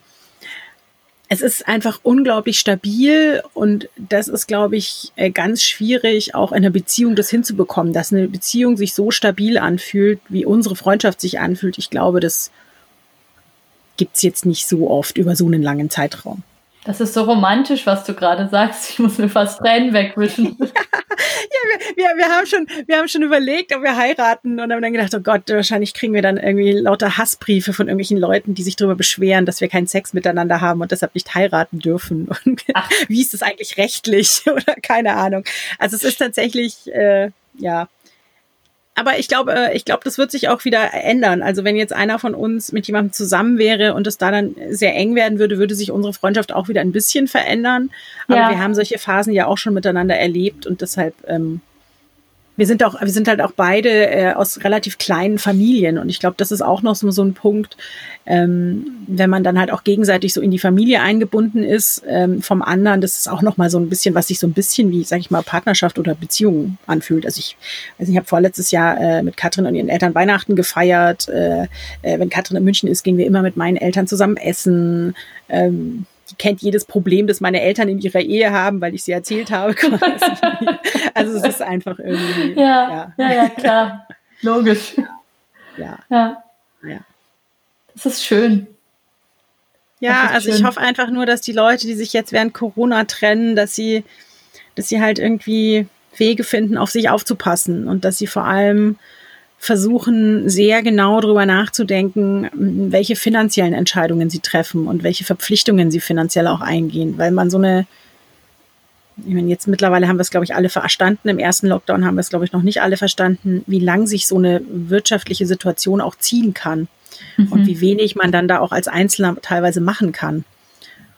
es ist einfach unglaublich stabil und das ist, glaube ich, äh, ganz schwierig, auch in einer Beziehung das hinzubekommen, dass eine Beziehung sich so stabil anfühlt, wie unsere Freundschaft sich anfühlt. Ich glaube, das gibt es jetzt nicht so oft über so einen langen Zeitraum. Das ist so romantisch, was du gerade sagst. Ich muss mir fast Tränen wegwischen. ja, wir, wir, wir, haben schon, wir haben schon überlegt, ob wir heiraten und haben dann gedacht, oh Gott, wahrscheinlich kriegen wir dann irgendwie lauter Hassbriefe von irgendwelchen Leuten, die sich darüber beschweren, dass wir keinen Sex miteinander haben und deshalb nicht heiraten dürfen. Und Ach. wie ist das eigentlich rechtlich oder keine Ahnung. Also es ist tatsächlich, äh, ja, aber ich glaube, äh, ich glaube, das wird sich auch wieder ändern. Also wenn jetzt einer von uns mit jemandem zusammen wäre und es da dann sehr eng werden würde, würde sich unsere Freundschaft auch wieder ein bisschen verändern. Aber ja. wir haben solche Phasen ja auch schon miteinander erlebt und deshalb ähm, wir sind auch, wir sind halt auch beide äh, aus relativ kleinen Familien und ich glaube, das ist auch noch so, so ein Punkt, ähm, wenn man dann halt auch gegenseitig so in die Familie eingebunden ist ähm, vom anderen, das ist auch noch mal so ein bisschen, was sich so ein bisschen wie, sag ich mal, Partnerschaft oder Beziehung anfühlt. Also ich, also ich habe vorletztes Jahr äh, mit Katrin und ihren Eltern Weihnachten gefeiert. Äh, äh, wenn Katrin in München ist, gehen wir immer mit meinen Eltern zusammen essen. Ähm, die kennt jedes Problem, das meine Eltern in ihrer Ehe haben, weil ich sie erzählt habe. also es ist einfach irgendwie. Ja, ja, ja, ja klar. Logisch. Ja. ja. Ja. Das ist schön. Ja, ist also schön. ich hoffe einfach nur, dass die Leute, die sich jetzt während Corona trennen, dass sie, dass sie halt irgendwie Wege finden, auf sich aufzupassen und dass sie vor allem versuchen sehr genau darüber nachzudenken, welche finanziellen Entscheidungen sie treffen und welche Verpflichtungen sie finanziell auch eingehen, weil man so eine ich meine, jetzt mittlerweile haben wir es, glaube ich, alle verstanden. Im ersten Lockdown haben wir es, glaube ich, noch nicht alle verstanden, wie lang sich so eine wirtschaftliche Situation auch ziehen kann mhm. und wie wenig man dann da auch als Einzelner teilweise machen kann,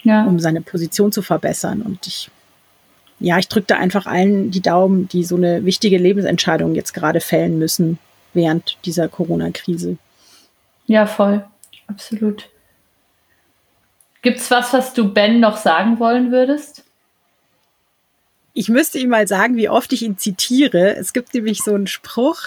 ja. um seine Position zu verbessern. Und ich, ja, ich drücke da einfach allen die Daumen, die so eine wichtige Lebensentscheidung jetzt gerade fällen müssen, während dieser Corona-Krise. Ja, voll. Absolut. Gibt es was, was du Ben noch sagen wollen würdest? Ich müsste ihm mal sagen, wie oft ich ihn zitiere. Es gibt nämlich so einen Spruch,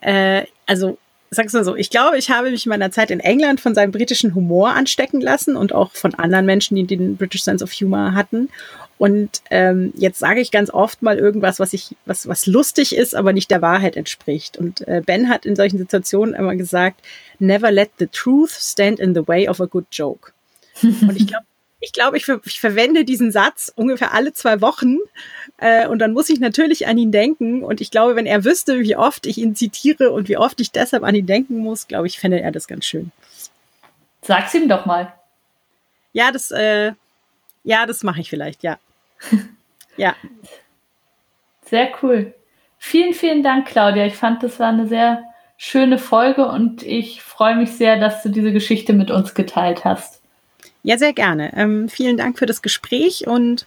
äh, also sag's mal so, ich glaube, ich habe mich in meiner Zeit in England von seinem britischen Humor anstecken lassen und auch von anderen Menschen, die den British Sense of Humor hatten. Und ähm, jetzt sage ich ganz oft mal irgendwas, was ich, was, was lustig ist, aber nicht der Wahrheit entspricht. Und äh, Ben hat in solchen Situationen immer gesagt, never let the truth stand in the way of a good joke. Und ich glaube, ich glaube, ich, ich, verwende diesen Satz ungefähr alle zwei Wochen äh, und dann muss ich natürlich an ihn denken. Und ich glaube, wenn er wüsste, wie oft ich ihn zitiere und wie oft ich deshalb an ihn denken muss, glaube ich, fände er das ganz schön. Sag's ihm doch mal. Ja, das, äh, ja, das mache ich vielleicht, ja. ja. Sehr cool. Vielen, vielen Dank, Claudia. Ich fand, das war eine sehr schöne Folge und ich freue mich sehr, dass du diese Geschichte mit uns geteilt hast. Ja, sehr gerne. Ähm, vielen Dank für das Gespräch und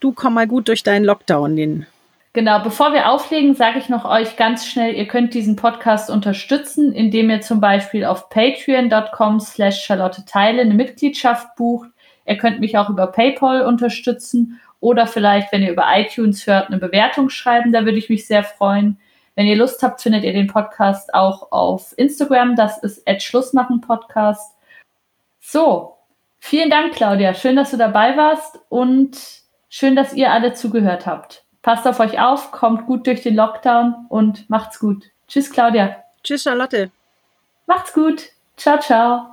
du komm mal gut durch deinen Lockdown, den Genau, bevor wir auflegen, sage ich noch euch ganz schnell, ihr könnt diesen Podcast unterstützen, indem ihr zum Beispiel auf patreon.com slash Charlotte Teile eine Mitgliedschaft bucht. Ihr könnt mich auch über PayPal unterstützen oder vielleicht, wenn ihr über iTunes hört, eine Bewertung schreiben, da würde ich mich sehr freuen. Wenn ihr Lust habt, findet ihr den Podcast auch auf Instagram. Das ist Schlussmachen Podcast. So, vielen Dank, Claudia. Schön, dass du dabei warst und schön, dass ihr alle zugehört habt. Passt auf euch auf, kommt gut durch den Lockdown und macht's gut. Tschüss, Claudia. Tschüss, Charlotte. Macht's gut. Ciao, ciao.